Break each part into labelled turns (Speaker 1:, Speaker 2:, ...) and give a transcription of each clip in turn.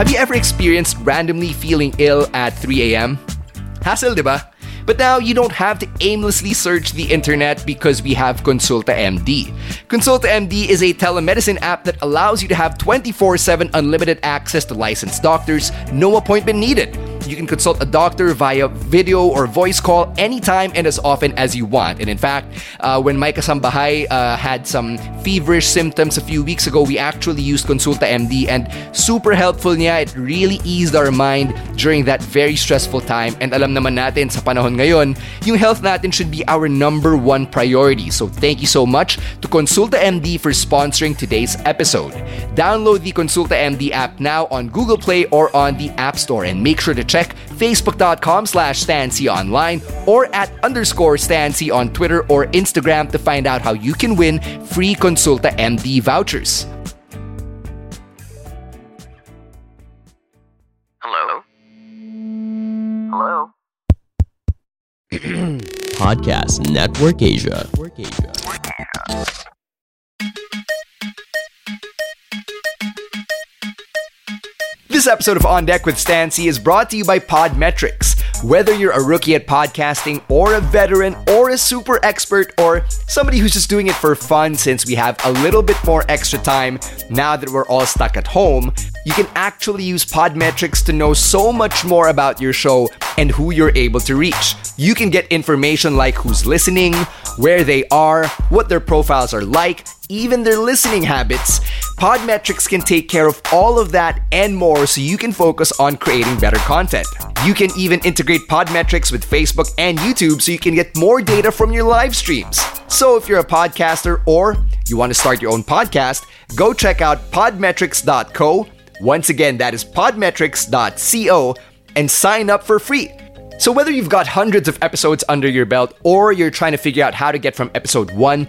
Speaker 1: Have you ever experienced randomly feeling ill at 3 a.m.? Hassle, diba? But now you don't have to aimlessly search the internet because we have Consulta MD. Consulta MD is a telemedicine app that allows you to have 24 7 unlimited access to licensed doctors, no appointment needed. You can consult a doctor via video or voice call anytime and as often as you want. And in fact, uh, when Micah Sambahay uh, had some feverish symptoms a few weeks ago, we actually used Consulta MD and super helpful niya. It really eased our mind during that very stressful time. And alam naman natin sa panahon ngayon, yung health natin should be our number one priority. So thank you so much to Consulta MD for sponsoring today's episode. Download the Consulta MD app now on Google Play or on the App Store and make sure to check facebook.com slash Stancy online or at underscore Stancy on Twitter or Instagram to find out how you can win free Consulta MD vouchers.
Speaker 2: Hello? Hello?
Speaker 3: Podcast Network Asia.
Speaker 1: This episode of On Deck with Stan Sy is brought to you by Podmetrics. Whether you're a rookie at podcasting, or a veteran, or a super expert, or somebody who's just doing it for fun since we have a little bit more extra time now that we're all stuck at home, you can actually use Podmetrics to know so much more about your show and who you're able to reach. You can get information like who's listening, where they are, what their profiles are like, even their listening habits. Podmetrics can take care of all of that and more so you can focus on creating better content. You can even integrate Podmetrics with Facebook and YouTube so you can get more data from your live streams. So if you're a podcaster or you want to start your own podcast, go check out podmetrics.co. Once again, that is podmetrics.co and sign up for free. So, whether you've got hundreds of episodes under your belt or you're trying to figure out how to get from episode 1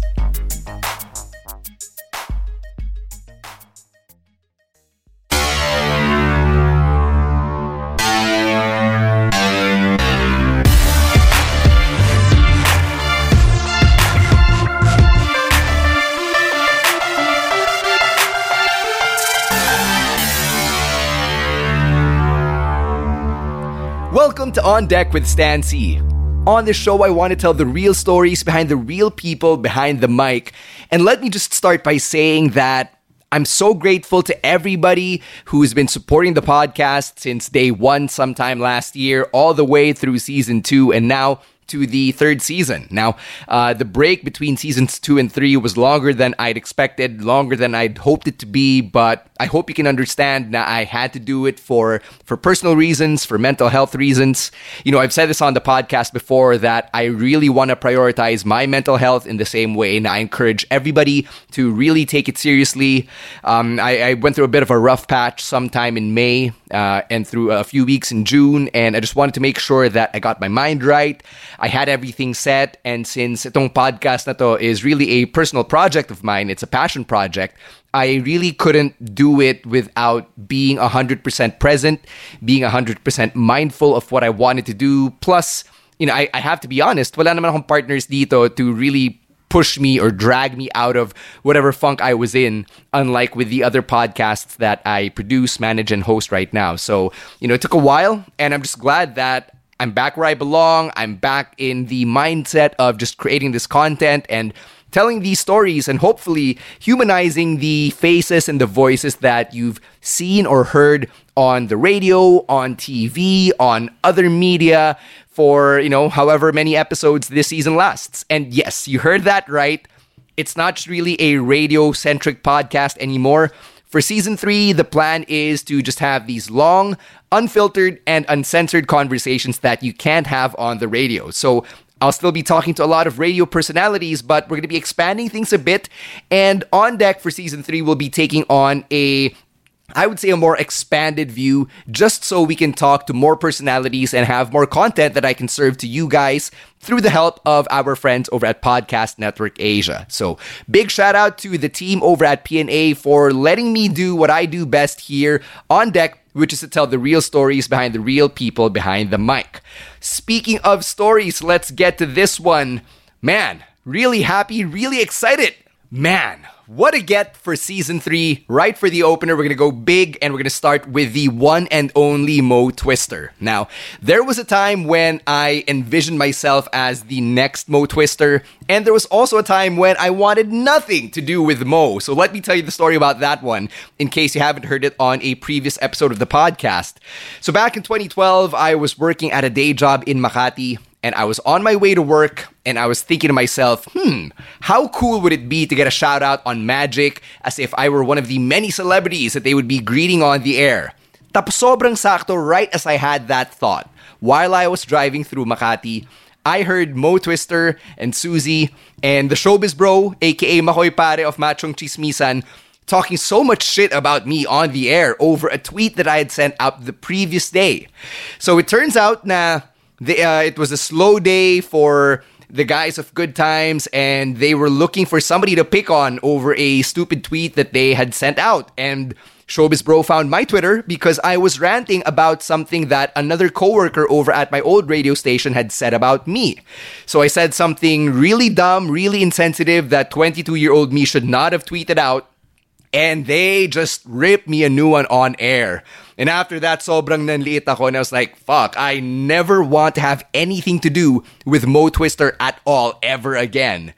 Speaker 1: Welcome to On Deck with Stan Sy. On this show, I want to tell the real stories behind the real people behind the mic. And let me just start by saying that I'm so grateful to everybody who's been supporting the podcast since day one, sometime last year, all the way through season two, and now to the third season. Now, uh, the break between seasons two and three was longer than I'd expected, longer than I'd hoped it to be, but I hope you can understand that I had to do it for, for personal reasons, for mental health reasons. You know, I've said this on the podcast before that I really want to prioritize my mental health in the same way, and I encourage everybody to really take it seriously. Um, I, I went through a bit of a rough patch sometime in May uh, and through a few weeks in June, and I just wanted to make sure that I got my mind right. I had everything set, and since itong podcast na to is really a personal project of mine, it's a passion project, I really couldn't do it without being 100% present, being 100% mindful of what I wanted to do. Plus, you know, I, I have to be honest, wala naman akong partners dito to really push me or drag me out of whatever funk I was in, unlike with the other podcasts that I produce, manage, and host right now. So, you know, it took a while, and I'm just glad that I'm back where I belong. I'm back in the mindset of just creating this content and telling these stories and hopefully humanizing the faces and the voices that you've seen or heard on the radio, on TV, on other media for, you know, however many episodes this season lasts. And yes, you heard that right. It's not really a radio centric podcast anymore. For season three, the plan is to just have these long, unfiltered, and uncensored conversations that you can't have on the radio. So I'll still be talking to a lot of radio personalities, but we're going to be expanding things a bit. And on deck for season three, we'll be taking on a I would say a more expanded view just so we can talk to more personalities and have more content that I can serve to you guys through the help of our friends over at Podcast Network Asia. So, big shout out to the team over at PNA for letting me do what I do best here on deck, which is to tell the real stories behind the real people behind the mic. Speaking of stories, let's get to this one. Man, really happy, really excited. Man, what a get for season three. Right for the opener, we're gonna go big and we're gonna start with the one and only Mo Twister. Now, there was a time when I envisioned myself as the next Mo Twister, and there was also a time when I wanted nothing to do with Mo. So let me tell you the story about that one in case you haven't heard it on a previous episode of the podcast. So back in 2012, I was working at a day job in Makati and I was on my way to work and I was thinking to myself, hmm, how cool would it be to get a shout out on Magic as if I were one of the many celebrities that they would be greeting on the air? Tapos sobrang sakto right as I had that thought. While I was driving through Makati, I heard Mo Twister and Susie and the showbiz bro, aka Makoy Pare of Machong Chismisan, talking so much shit about me on the air over a tweet that I had sent out the previous day. So it turns out na uh, it was a slow day for the guys of Good Times, and they were looking for somebody to pick on over a stupid tweet that they had sent out. And Showbiz Bro found my Twitter because I was ranting about something that another coworker over at my old radio station had said about me. So I said something really dumb, really insensitive that 22 year old me should not have tweeted out. And they just ripped me a new one on air. And after that, sobrang nanliit ako and I was like, fuck, I never want to have anything to do with Mo Twister at all ever again.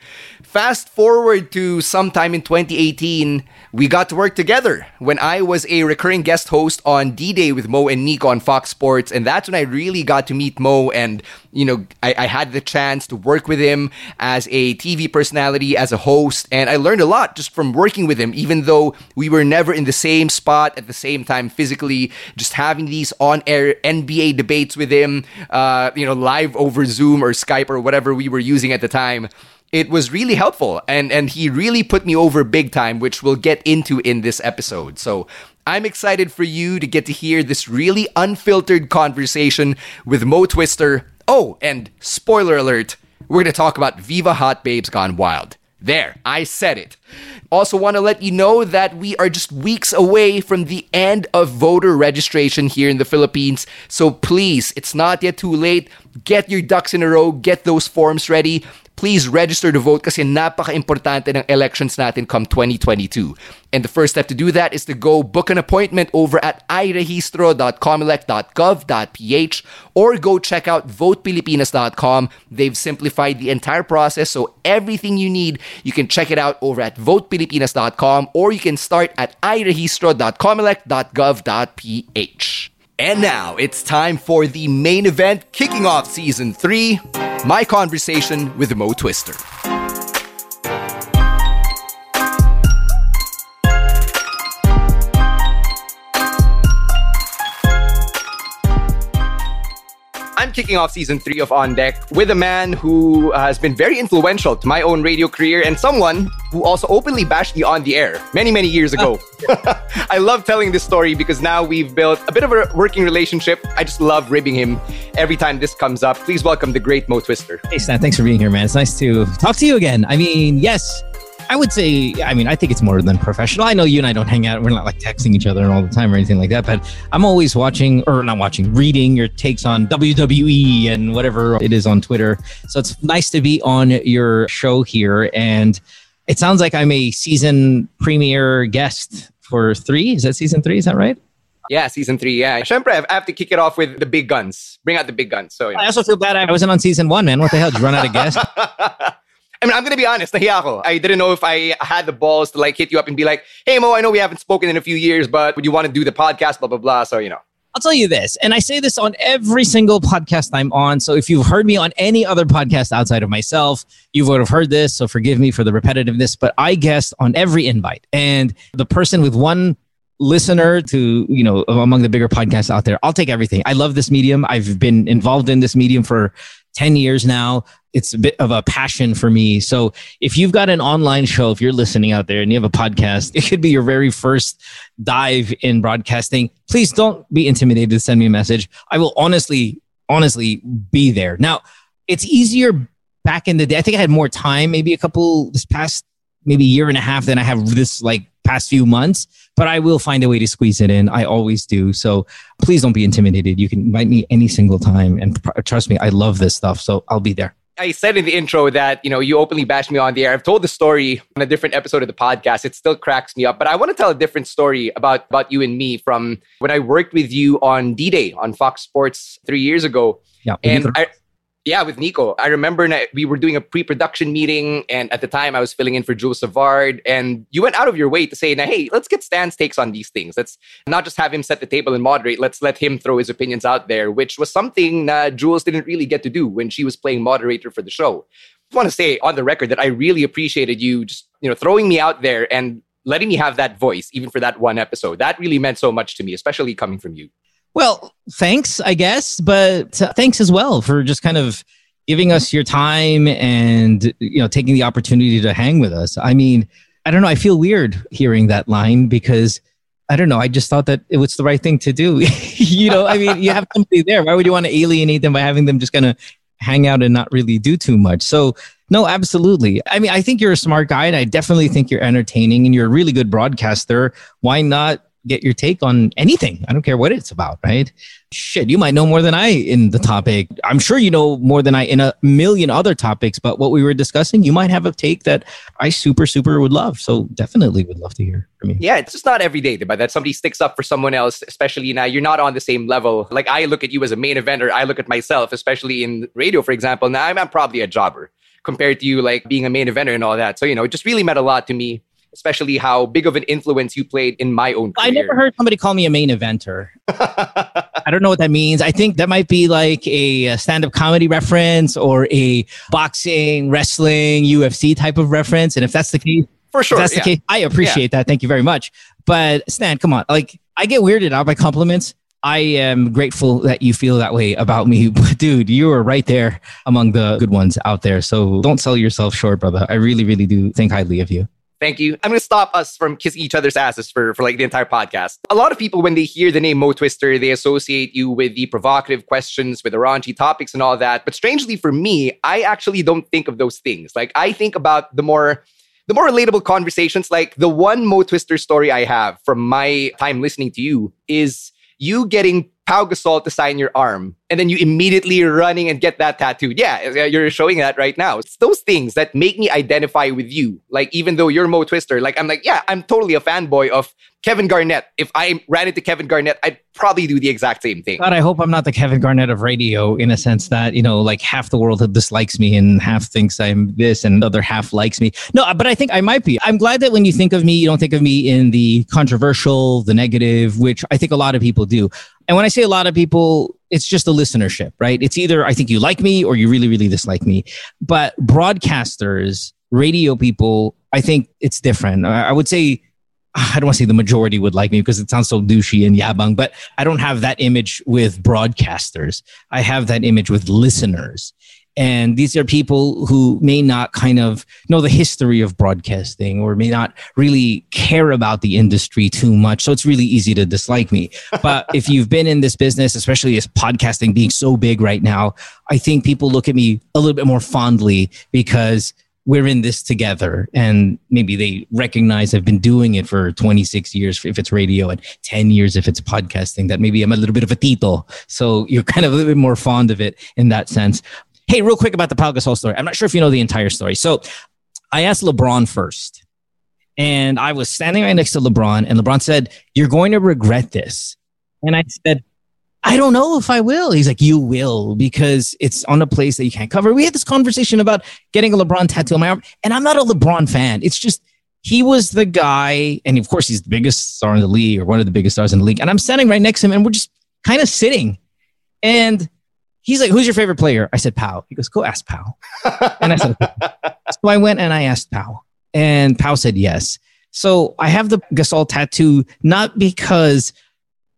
Speaker 1: Fast forward to sometime in 2018, we got to work together when I was a recurring guest host on D Day with Mo and Nico on Fox Sports. And that's when I really got to meet Mo. And, you know, I, I had the chance to work with him as a TV personality, as a host. And I learned a lot just from working with him, even though we were never in the same spot at the same time physically. Just having these on air NBA debates with him, uh, you know, live over Zoom or Skype or whatever we were using at the time it was really helpful and and he really put me over big time which we'll get into in this episode so i'm excited for you to get to hear this really unfiltered conversation with mo twister oh and spoiler alert we're going to talk about viva hot babes gone wild there, I said it. Also, want to let you know that we are just weeks away from the end of voter registration here in the Philippines. So please, it's not yet too late. Get your ducks in a row, get those forms ready please register to vote kasi napaka-importante ng elections natin come 2022. And the first step to do that is to go book an appointment over at irehistro.comelec.gov.ph or go check out votepilipinas.com. They've simplified the entire process, so everything you need, you can check it out over at votepilipinas.com or you can start at irehistro.comelec.gov.ph. And now it's time for the main event kicking off season three my conversation with Mo Twister. Kicking off season three of On Deck with a man who uh, has been very influential to my own radio career and someone who also openly bashed me on the air many, many years ago. I love telling this story because now we've built a bit of a working relationship. I just love ribbing him every time this comes up. Please welcome the great Mo Twister.
Speaker 2: Hey, Stan, thanks for being here, man. It's nice to talk to you again. I mean, yes, I would say, I mean, I think it's more than professional. I know you and I don't hang out. We're not like texting each other all the time or anything like that, but I'm always watching, or not watching, reading your takes on WWE and whatever it is on Twitter. So it's nice to be on your show here. And it sounds like I'm a season premiere guest for three. Is that season three? Is that right?
Speaker 1: Yeah, season three. Yeah. Syempre, I have to kick it off with the big guns. Bring out the big guns. So,
Speaker 2: I also feel bad I wasn't on season one, man. What the hell? Did you run out of guests?
Speaker 1: I mean, I'm gonna be honest, ako. I didn't know if I had the balls to like hit you up and be like, hey Mo, I know we haven't spoken in a few years, but would you want to do the podcast? Blah blah blah. So you know.
Speaker 2: I'll tell you this, and I say this on every single podcast I'm on. So if you've heard me on any other podcast outside of myself, you would have heard this. So forgive me for the repetitiveness, but I guest on every invite. And the person with one listener to, you know, among the bigger podcasts out there, I'll take everything. I love this medium. I've been involved in this medium for 10 years now. It's a bit of a passion for me. So if you've got an online show, if you're listening out there and you have a podcast, it could be your very first dive in broadcasting. Please don't be intimidated to send me a message. I will honestly, honestly be there. Now, it's easier back in the day. I think I had more time, maybe a couple this past maybe year and a half than I have this like past few months, but I will find a way to squeeze it in. I always do. So please don't be intimidated. You can invite me any single time. And pr- trust me, I love this stuff. So I'll be there.
Speaker 1: I said in the intro that, you know, you openly bashed me on the air. I've told the story on a different episode of the podcast. It still cracks me up. But I want to tell a different story about, about you and me from when I worked with you on D-Day on Fox Sports three years ago.
Speaker 2: Yeah.
Speaker 1: And I, yeah, with Nico. I remember we were doing a pre-production meeting, and at the time I was filling in for Jules Savard, and you went out of your way to say, "Now, hey, let's get Stan's takes on these things. Let's not just have him set the table and moderate. Let's let him throw his opinions out there," which was something Jules didn't really get to do when she was playing moderator for the show. I want to say on the record that I really appreciated you just you know throwing me out there and letting me have that voice, even for that one episode. That really meant so much to me, especially coming from you.
Speaker 2: Well, thanks, I guess, but uh, thanks as well for just kind of giving us your time and you know taking the opportunity to hang with us. I mean, I don't know, I feel weird hearing that line because I don't know, I just thought that it was the right thing to do. you know, I mean, you have somebody there. Why would you want to alienate them by having them just kind of hang out and not really do too much? So, no, absolutely. I mean, I think you're a smart guy and I definitely think you're entertaining and you're a really good broadcaster. Why not get your take on anything. I don't care what it's about, right? Shit, you might know more than I in the topic. I'm sure you know more than I in a million other topics, but what we were discussing, you might have a take that I super, super would love. So definitely would love to hear from you.
Speaker 1: Yeah, it's just not every day, that somebody sticks up for someone else, especially now you're not on the same level. Like I look at you as a main eventer, I look at myself, especially in radio, for example. Now I'm, I'm probably a jobber compared to you, like being a main eventer and all that. So, you know, it just really meant a lot to me especially how big of an influence you played in my own career.
Speaker 2: I never heard somebody call me a main eventer. I don't know what that means. I think that might be like a stand up comedy reference or a boxing, wrestling, UFC type of reference. And if that's the case,
Speaker 1: for sure,
Speaker 2: if that's
Speaker 1: yeah.
Speaker 2: the case, I appreciate that. Thank you very much. But Stan, come on. Like, I get weirded out by compliments. I am grateful that you feel that way about me. But dude, you are right there among the good ones out there. So don't sell yourself short, brother. I really, really do think highly of you.
Speaker 1: Thank you. I'm going to stop us from kissing each other's asses for, for like the entire podcast. A lot of people, when they hear the name Mo Twister, they associate you with the provocative questions, with the raunchy topics and all that. But strangely for me, I actually don't think of those things. Like I think about the more the more relatable conversations. Like the one Mo Twister story I have from my time listening to you is you getting Pau Gasol to sign your arm and then you immediately running and get that tattooed. Yeah, you're showing that right now. It's those things that make me identify with you. Like, even though you're Mo Twister, like, I'm like, yeah, I'm totally a fanboy of Kevin Garnett. If I ran into Kevin Garnett, I'd probably do the exact same thing.
Speaker 2: God, I hope I'm not the Kevin Garnett of radio in a sense that, you know, like half the world dislikes me and half thinks I'm this and the other half likes me. No, but I think I might be. I'm glad that when you think of me, you don't think of me in the controversial, the negative, which I think a lot of people do. And when I say a lot of people, it's just the listenership, right? It's either I think you like me or you really, really dislike me. But broadcasters, radio people, I think it's different. I would say, I don't want to say the majority would like me because it sounds so douchey and yabang, but I don't have that image with broadcasters. I have that image with listeners. And these are people who may not kind of know the history of broadcasting or may not really care about the industry too much. So it's really easy to dislike me. But if you've been in this business, especially as podcasting being so big right now, I think people look at me a little bit more fondly because we're in this together and maybe they recognize I've been doing it for 26 years if it's radio and 10 years if it's podcasting that maybe I'm a little bit of a tito. So you're kind of a little bit more fond of it in that sense. Hey, real quick about the Pau Gasol story. I'm not sure if you know the entire story. So I asked LeBron first, and I was standing right next to LeBron, and LeBron said, "You're going to regret this." And I said, I don't know if I will. He's like, you will because it's on a place that you can't cover. We had this conversation about getting a LeBron tattoo on my arm, and I'm not a LeBron fan. It's just he was the guy, and of course he's the biggest star in the league or one of the biggest stars in the league. And I'm standing right next to him, and we're just kind of sitting, and he's like, "Who's your favorite player?" I said, "Pau." He goes, "Go ask Pau." and I said, so I went and I asked Pau, and Pau said yes. So I have the Gasol tattoo not because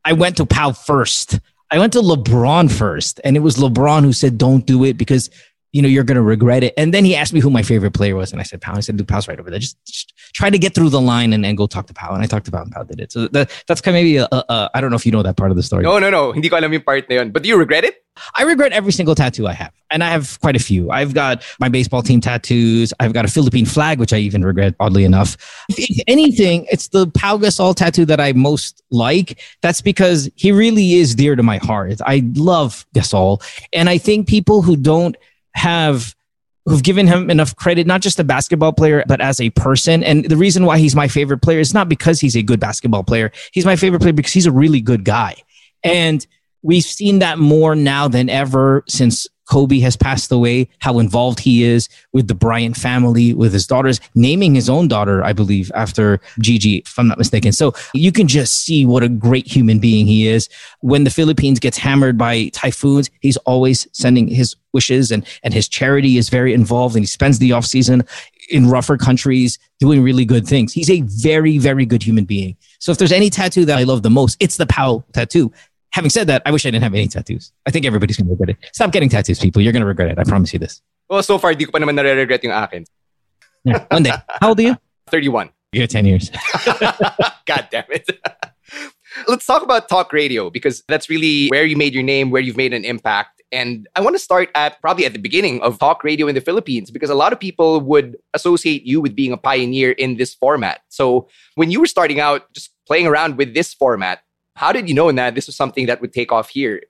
Speaker 2: I went to Pau first. I went to LeBron first, and it was LeBron who said, "Don't do it because you know you're going to regret it." And then he asked me who my favorite player was, and I said Pau. I said, "Dude, Pau's right over there. Just, just try to get through the line and then go talk to Pau." And I talked to Pau, and Pau did it. So that, that's kind of maybe a, a, a, I don't know if you know that part of the story.
Speaker 1: No, no, no. Hindi ko alam yung part na yun. But do you regret it?
Speaker 2: I regret every single tattoo I have. And I have quite a few. I've got my baseball team tattoos. I've got a Philippine flag, which I even regret, oddly enough. If anything, it's the Pau Gasol tattoo that I most like. That's because he really is dear to my heart. I love Gasol. And I think people who don't have who've given him enough credit, not just a basketball player, but as a person. And the reason why he's my favorite player is not because he's a good basketball player. He's my favorite player because he's a really good guy. And we've seen that more now than ever since Kobe has passed away, how involved he is with the Bryant family, with his daughters, naming his own daughter, I believe, after Gigi, if I'm not mistaken. So you can just see what a great human being he is. When the Philippines gets hammered by typhoons, he's always sending his wishes and, and his charity is very involved and he spends the off season in rougher countries doing really good things. He's a very, very good human being. So if there's any tattoo that I love the most, it's the Pau tattoo. Having said that, I wish I didn't have any tattoos. I think everybody's going to regret it. Stop getting tattoos, people. You're going to regret it. I promise you this.
Speaker 1: Well, so far, di ko pa naman nare-regret yung akin.
Speaker 2: Yeah, one day. How old are you?
Speaker 1: 31.
Speaker 2: You're 10 years.
Speaker 1: God damn it. Let's talk about talk radio because that's really where you made your name, where you've made an impact. And I want to start at probably at the beginning of talk radio in the Philippines because a lot of people would associate you with being a pioneer in this format. So when you were starting out just playing around with this format, how did you know that this was something that would take off here?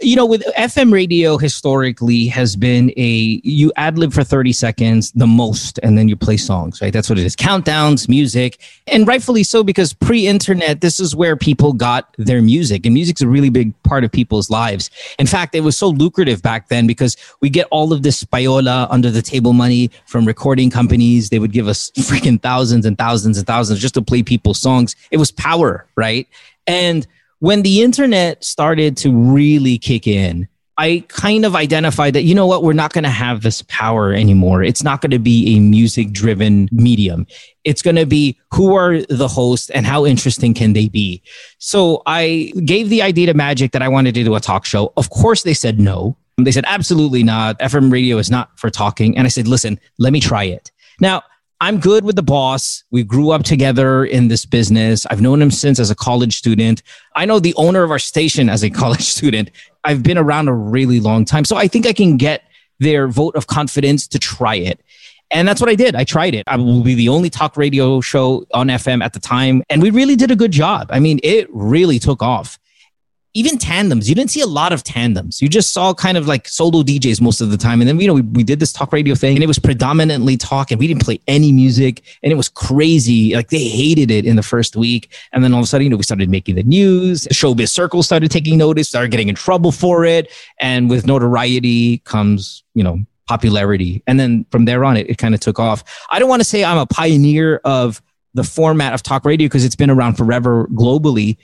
Speaker 2: You know, with FM radio historically has been a you ad lib for 30 seconds the most, and then you play songs, right? That's what it is. Countdowns, music, and rightfully so, because pre-internet, this is where people got their music. And music's a really big part of people's lives. In fact, it was so lucrative back then because we get all of this payola under the table money from recording companies. They would give us freaking thousands and thousands and thousands just to play people's songs. It was power, right? And when the internet started to really kick in, I kind of identified that, you know what, we're not going to have this power anymore. It's not going to be a music driven medium. It's going to be who are the hosts and how interesting can they be? So I gave the idea to Magic that I wanted to do a talk show. Of course, they said no. They said, absolutely not. FM radio is not for talking. And I said, listen, let me try it. Now, I'm good with the boss. We grew up together in this business. I've known him since as a college student. I know the owner of our station as a college student. I've been around a really long time. So I think I can get their vote of confidence to try it. And that's what I did. I tried it. I will be the only talk radio show on FM at the time. And we really did a good job. I mean, it really took off even tandems. You didn't see a lot of tandems. You just saw kind of like solo DJs most of the time. And then, you know, we, we did this talk radio thing and it was predominantly talk and we didn't play any music and it was crazy. Like they hated it in the first week. And then all of a sudden, you know, we started making the news. The Showbiz Circle started taking notice, started getting in trouble for it. And with notoriety comes, you know, popularity. And then from there on, it, it kind of took off. I don't want to say I'm a pioneer of the format of talk radio because it's been around forever globally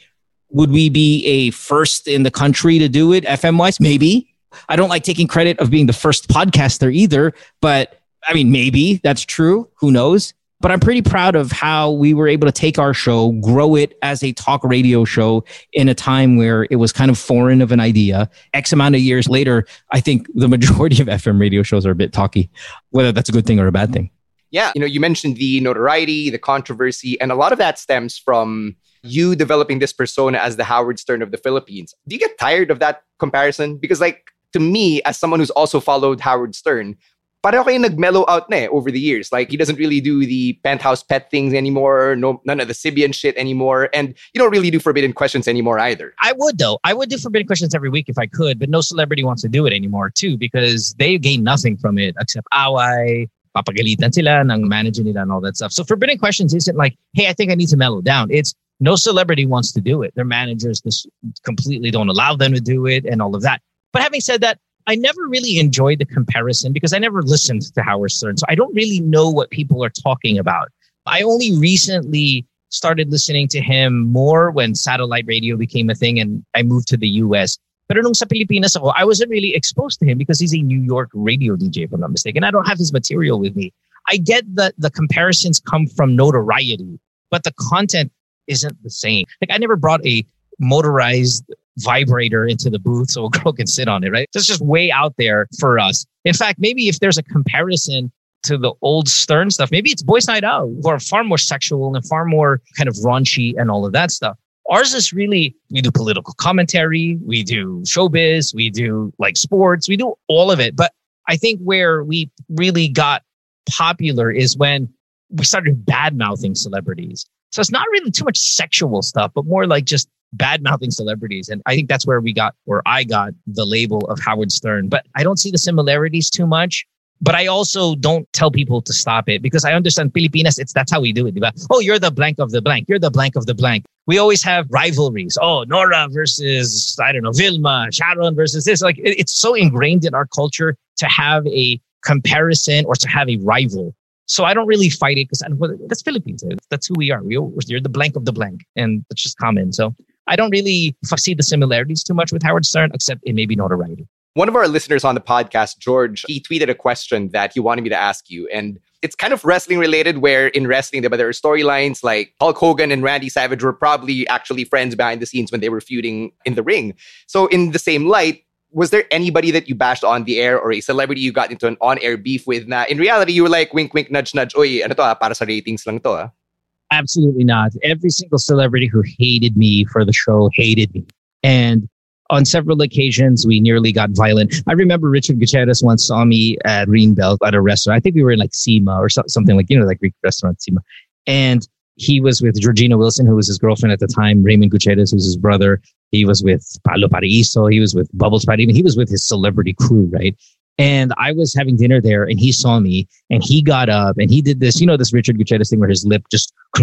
Speaker 2: would we be a first in the country to do it FM wise? Maybe. I don't like taking credit of being the first podcaster either, but I mean, maybe that's true. Who knows? But I'm pretty proud of how we were able to take our show, grow it as a talk radio show in a time where it was kind of foreign of an idea. X amount of years later, I think the majority of FM radio shows are a bit talky, whether that's a good thing or a bad thing.
Speaker 1: Yeah, you know, you mentioned the notoriety, the controversy, and a lot of that stems from you developing this persona as the Howard Stern of the Philippines. Do you get tired of that comparison? Because, like, to me, as someone who's also followed Howard Stern, pareho kayo nag-mellow out na eh, over the years. Like, he doesn't really do the penthouse pet things anymore, no, none of the Sybian shit anymore, and you don't really do Forbidden Questions anymore either.
Speaker 2: I would, though. I would do Forbidden Questions every week if I could, but no celebrity wants to do it anymore, too, because they gain nothing from it except away, papagalitan sila ng manager nila and all that stuff. So Forbidden Questions isn't like, hey, I think I need to mellow down. It's, no celebrity wants to do it. Their managers just completely don't allow them to do it and all of that. But having said that, I never really enjoyed the comparison because I never listened to Howard Stern. So I don't really know what people are talking about. I only recently started listening to him more when satellite radio became a thing and I moved to the US. Pero nung sa Pilipinas I wasn't really exposed to him because he's a New York radio DJ, if I'm not mistaken. I don't have his material with me. I get that the comparisons come from notoriety, but the content isn't the same. Like I never brought a motorized vibrator into the booth so a girl can sit on it, right? That's just way out there for us. In fact, maybe if there's a comparison to the old Stern stuff, maybe it's Boys Night Out, who are far more sexual and far more kind of raunchy and all of that stuff. Ours is really, we do political commentary, we do showbiz, we do like sports, we do all of it. But I think where we really got popular is when we started bad mouthing celebrities. So it's not really too much sexual stuff, but more like just bad mouthing celebrities. And I think that's where we got, or I got the label of Howard Stern. But I don't see the similarities too much. But I also don't tell people to stop it because I understand Filipinas, it's that's how we do it. Oh, you're the blank of the blank. You're the blank of the blank. We always have rivalries. Oh, Nora versus, I don't know, Vilma, Sharon versus this. Like it, it's so ingrained in our culture to have a comparison or to have a rival. So I don't really fight it because that's Philippines. Eh? That's who we are. We, you're the blank of the blank, and that's just common. So I don't really see the similarities too much with Howard Stern, except it may be notoriety.
Speaker 1: One of our listeners on the podcast, George, he tweeted a question that he wanted me to ask you. And it's kind of wrestling related, where in wrestling, there are storylines like Hulk Hogan and Randy Savage were probably actually friends behind the scenes when they were feuding in the ring. So, in the same light, was there anybody that you bashed on the air or a celebrity you got into an on-air beef with na in reality you were like wink wink nudge nudge oy ano to ah, para sa ratings lang to ah?
Speaker 2: Absolutely not. Every single celebrity who hated me for the show hated me. And on several occasions, we nearly got violent. I remember Richard Gutierrez once saw me at Greenbelt at a restaurant. I think we were in like Cyma or so, something like, you know, like Greek restaurant Cyma. And he was with Georgina Wilson, who was his girlfriend at the time, Raymond Gutierrez, who's his brother. He was with Paolo Paraiso. He was with Bubbles Paraiso. He was with his celebrity crew, right? And I was having dinner there and he saw me and he got up and he did this, you know, this Richard Gutierrez thing where his lip just,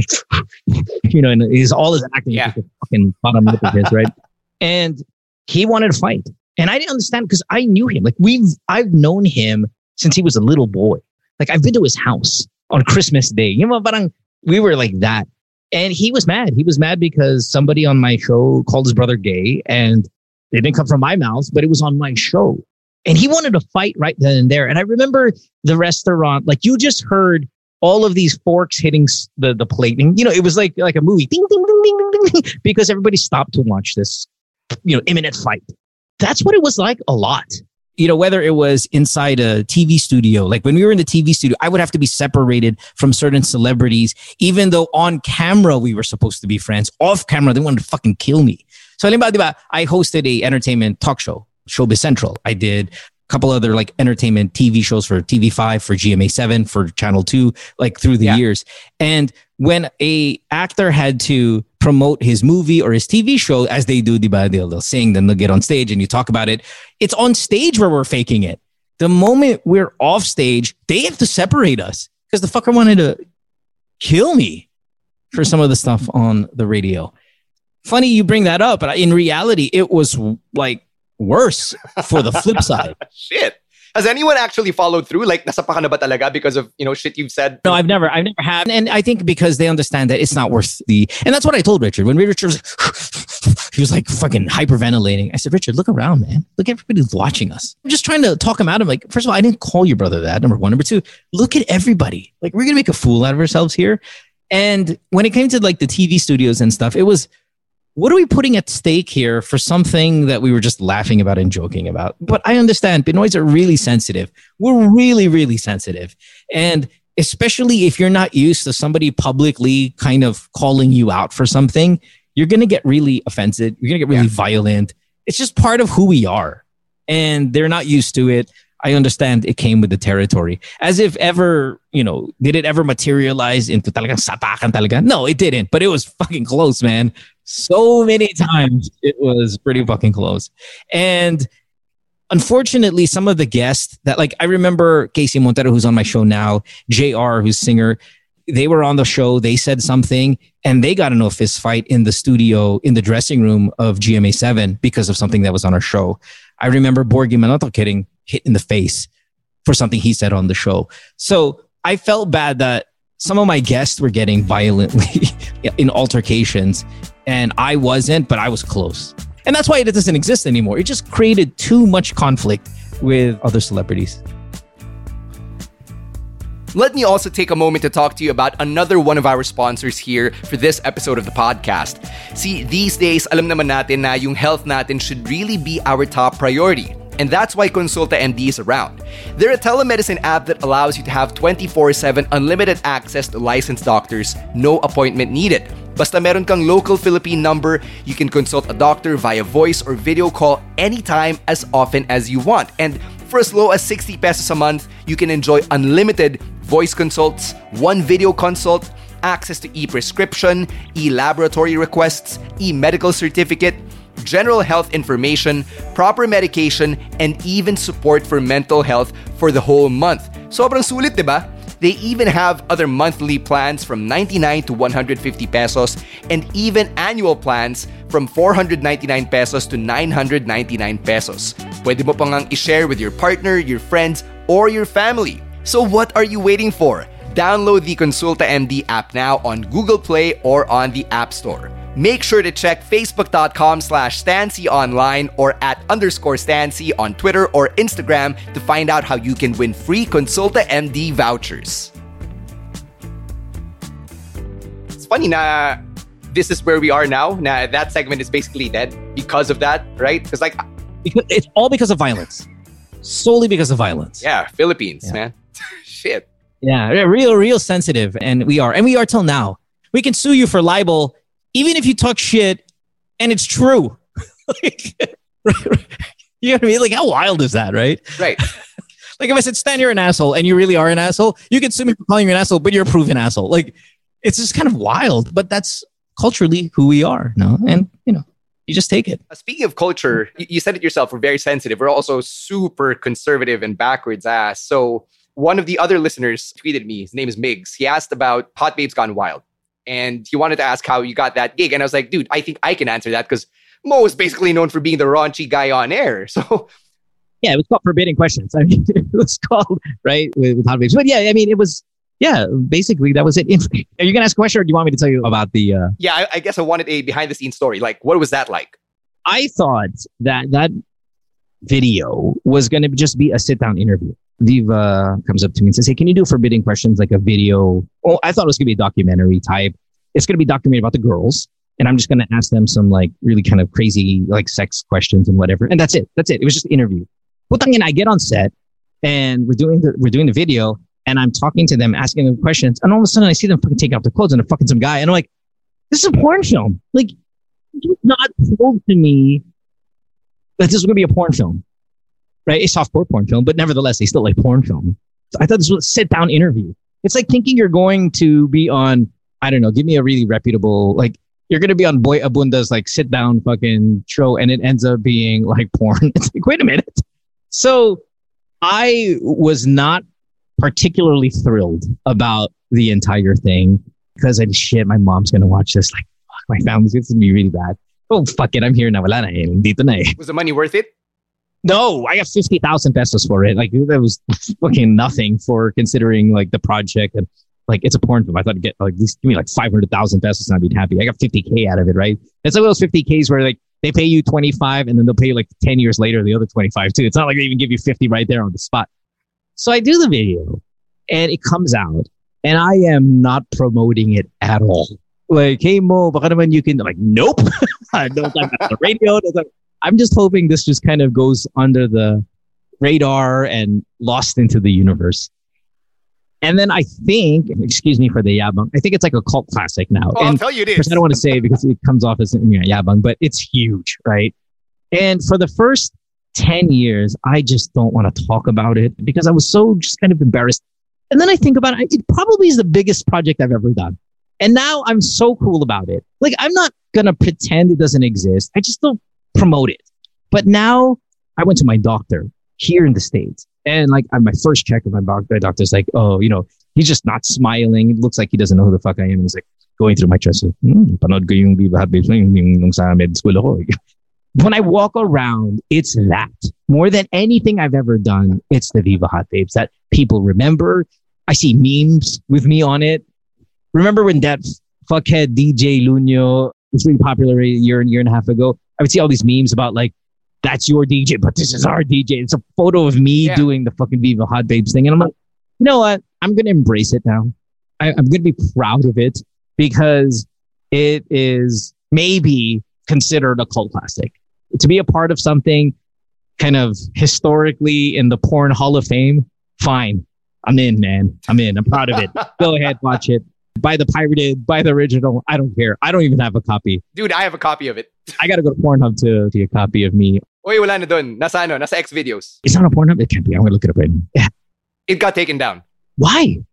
Speaker 2: you know, and he's all his acting, yeah. fucking bottom lip of his, right? And he wanted to fight. And I didn't understand because I knew him. Like we've, I've known him since he was a little boy. Like I've been to his house on Christmas Day. You know, parang we were like that. And he was mad. He was mad because somebody on my show called his brother gay and it didn't come from my mouth, but it was on my show. And he wanted to fight right then and there. And I remember the restaurant, like you just heard all of these forks hitting the, the plate. And, you know, it was like, like a movie ding, ding, ding, ding, ding, ding, because everybody stopped to watch this, you know, imminent fight. That's what it was like a lot. You know, whether it was inside a TV studio, like when we were in the TV studio, I would have to be separated from certain celebrities, even though on camera we were supposed to be friends. Off camera, they wanted to fucking kill me. So, I hosted a entertainment talk show Showbiz Central. I did couple other like entertainment TV shows for TV5, for GMA7, for Channel 2, like through the yeah. years. And when a actor had to promote his movie or his TV show, as they do, they'll, they'll sing, then they'll get on stage and you talk about it. It's on stage where we're faking it. The moment we're off stage, they have to separate us because the fucker wanted to kill me for some of the stuff on the radio. Funny you bring that up, but in reality, it was like worse for the flip side.
Speaker 1: Shit. Has anyone actually followed through? Like, na ba talaga because of, you know, shit you've said?
Speaker 2: No, I've never, I've never had. And I think because they understand that it's not worth the, and that's what I told Richard. When Richard was, he was like fucking hyperventilating. I said, Richard, look around, man. Look, everybody's watching us. I'm just trying to talk him out. I'm like, first of all, I didn't call your brother that. Number one. Number two, look at everybody. Like, we're going to make a fool out of ourselves here. And when it came to like the TV studios and stuff, it was, what are we putting at stake here for something that we were just laughing about and joking about? But I understand Pinoys are really sensitive. We're really, really sensitive. And especially if you're not used to somebody publicly kind of calling you out for something, you're going to get really offended. You're going to get really yeah. violent. It's just part of who we are. And they're not used to it. I understand it came with the territory. As if ever, you know, did it ever materialize into talagang satakan talaga? No, it didn't, but it was fucking close, man so many times it was pretty fucking close. And unfortunately, some of the guests that like I remember Casey Montero, who's on my show now, JR, who's singer, they were on the show, they said something, and they got into a fist fight in the studio, in the dressing room of GMA7 because of something that was on our show. I remember Borgy getting hit in the face for something he said on the show. So I felt bad that some of my guests were getting violently in altercations and I wasn't, but I was close. And that's why it doesn't exist anymore. It just created too much conflict with other celebrities.
Speaker 1: Let me also take a moment to talk to you about another one of our sponsors here for this episode of the podcast. See, these days, alam naman natin na yung health natin should really be our top priority. And that's why Consulta MD is around. They're a telemedicine app that allows you to have 24 7 unlimited access to licensed doctors, no appointment needed. Basta meron kang local Philippine number, you can consult a doctor via voice or video call anytime as often as you want. And for as low as 60 pesos a month, you can enjoy unlimited voice consults, one video consult, access to e prescription, e laboratory requests, e medical certificate, general health information, proper medication, and even support for mental health for the whole month. Sobrang sulit, di ba? They even have other monthly plans from 99 to 150 pesos and even annual plans from 499 pesos to 999 pesos. Pwede mo pang i-share with your partner, your friends, or your family. So what are you waiting for? Download the Consulta MD app now on Google Play or on the App Store. Make sure to check facebook.com slash Stancy online or at underscore Stancy on Twitter or Instagram to find out how you can win free Consulta MD vouchers. It's funny na this is where we are now. Na that segment is basically dead because of that, right? Because like
Speaker 2: Because it's all because of violence. Solely because of violence.
Speaker 1: yeah, Philippines,
Speaker 2: Yeah.
Speaker 1: man. Shit.
Speaker 2: Yeah, real, real sensitive. And we are. And we are till now. We can sue you for libel, even if you talk shit and it's true. like, you know what I mean? Like, how wild is that, right?
Speaker 1: Right.
Speaker 2: Like, if I said, Stan, you're an asshole, and you really are an asshole, you can sue me for calling you an asshole, but you're a proven asshole. Like, it's just kind of wild, but that's culturally who we are, no? And, you know, you just take it.
Speaker 1: Uh, Speaking of culture, you said it yourself. We're very sensitive. We're also super conservative and backwards ass. So one of the other listeners tweeted me. His name is Migs. He asked about Hot Babes Gone Wild, and he wanted to ask how you got that gig. And I was like, dude, I think I can answer that because Mo is basically known for being the raunchy guy on air. So
Speaker 2: Yeah, it was called Forbidden Questions. I mean, it was called, right, with, with Hot Babes. But yeah, I mean, it was, yeah, basically, that was it. Are you going to ask a question or do you want me to tell you about the, uh,
Speaker 1: yeah, I, I guess I wanted a behind the scenes story. Like, what was that like?
Speaker 2: I thought that that video was going to just be a sit down interview. Viva comes up to me and says, Hey, can you do forbidden questions like a video? Oh, I thought it was going to be a documentary type. It's going to be documentary about the girls. And I'm just going to ask them some like really kind of crazy, like sex questions and whatever. And that's it. That's it. It was just an interview. Putangin, I get on set and we're doing the, we're doing the video and I'm talking to them, asking them questions. And all of a sudden I see them fucking take off their clothes and they're fucking some guy. And I'm like, this is a porn film. Like, you not told to me that this was going to be a porn film, right? A softcore porn film, but nevertheless, they still like porn film. So I thought this was a sit down interview. It's like thinking you're going to be on, I don't know, give me a really reputable, like you're going to be on Boy Abunda's like sit down fucking show and it ends up being like porn. It's like, wait a minute. So I was not particularly thrilled about the entire thing because I shit, my mom's going to watch this. Like, fuck, my family's going to be really bad. Oh, fuck it. I'm here na. Wala eh. Na eh.
Speaker 1: Was the money worth it?
Speaker 2: No, I got 50,000 pesos for it. Like, that was fucking nothing for considering like the project and like it's a porn film. I thought I'd get like, give me like 500,000 pesos and I'd be happy. I got 50K out of it, right? It's like those 50Ks where like they pay you 25 and then they'll pay you like 10 years later the other 25 too. It's not like they even give you 50 right there on the spot. So I do the video and it comes out and I am not promoting it at all. Like, hey Mo, baka naman you can I'm like, nope. no time the radio. No time. I'm just hoping this just kind of goes under the radar and lost into the universe. And then I think, excuse me for the yabang, I think it's like a cult classic now.
Speaker 1: Oh, I'll tell you
Speaker 2: of
Speaker 1: this.
Speaker 2: I don't want to say it because it comes off as you know, yabang, but it's huge, right? And for the first 10 years, I just don't want to talk about it because I was so just kind of embarrassed. And then I think about it, it probably is the biggest project I've ever done. And now I'm so cool about it. Like, I'm not going to pretend it doesn't exist. I just don't promote it. But now I went to my doctor here in the States. And like, my first check of my doctor, doctor's like, oh, you know, he's just not smiling. It looks like he doesn't know who the fuck I am. And he's like going through my chest. Hmm. When I walk around, it's that. More than anything I've ever done, it's the Viva Hot Babes that people remember. I see memes with me on it. Remember when that fuckhead DJ Loonyo was really popular a year and year and a half ago? I would see all these memes about like, that's your DJ, but this is our DJ. It's a photo of me
Speaker 1: Yeah.
Speaker 2: doing the fucking Viva Hot Babes thing. And I'm like, you know what? I'm going to embrace it now. I, I'm going to be proud of it because it is maybe considered a cult classic. To be a part of something kind of historically in the porn hall of fame, fine. I'm in, man. I'm in. I'm proud of it. Go ahead, watch it. Buy the pirated, buy the original. I don't care. I don't even have a copy.
Speaker 1: Dude, I have a copy of it.
Speaker 2: I got to go to Pornhub to see a copy of me.
Speaker 1: Oy, wala na dun. Nasa ano, nasa X videos.
Speaker 2: It's not on Pornhub. It can't be. I'm to look it up right now. Yeah.
Speaker 1: It got taken down.
Speaker 2: Why?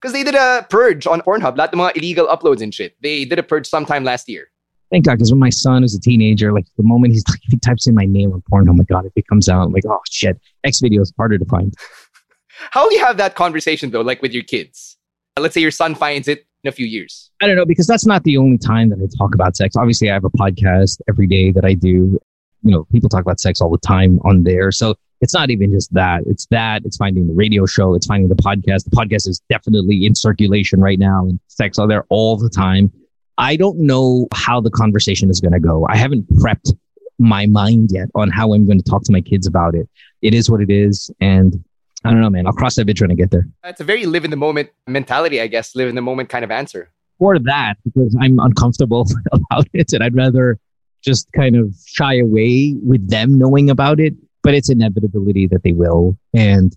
Speaker 1: Because they did a purge on Pornhub. Lahat ng mga illegal uploads and shit. They did a purge sometime last year.
Speaker 2: Thank God, because when my son is a teenager, like the moment he's he types in my name on porn, oh my God, if it comes out, I'm like, oh shit, X video is harder to find.
Speaker 1: How do you have that conversation though, like with your kids? Let's say your son finds it in a few years.
Speaker 2: I don't know because that's not the only time that I talk about sex. Obviously, I have a podcast every day that I do. You know, people talk about sex all the time on there. So it's not even just that. It's that. It's finding the radio show. It's finding the podcast. The podcast is definitely in circulation right now and sex are there all the time. I don't know how the conversation is going to go. I haven't prepped my mind yet on how I'm going to talk to my kids about it. It is what it is. And I don't know, man. I'll cross that bridge when I get there.
Speaker 1: It's a very live in the moment mentality, I guess. Live in the moment kind of answer.
Speaker 2: for that because I'm uncomfortable about it and I'd rather just kind of shy away with them knowing about it. But it's inevitability that they will. And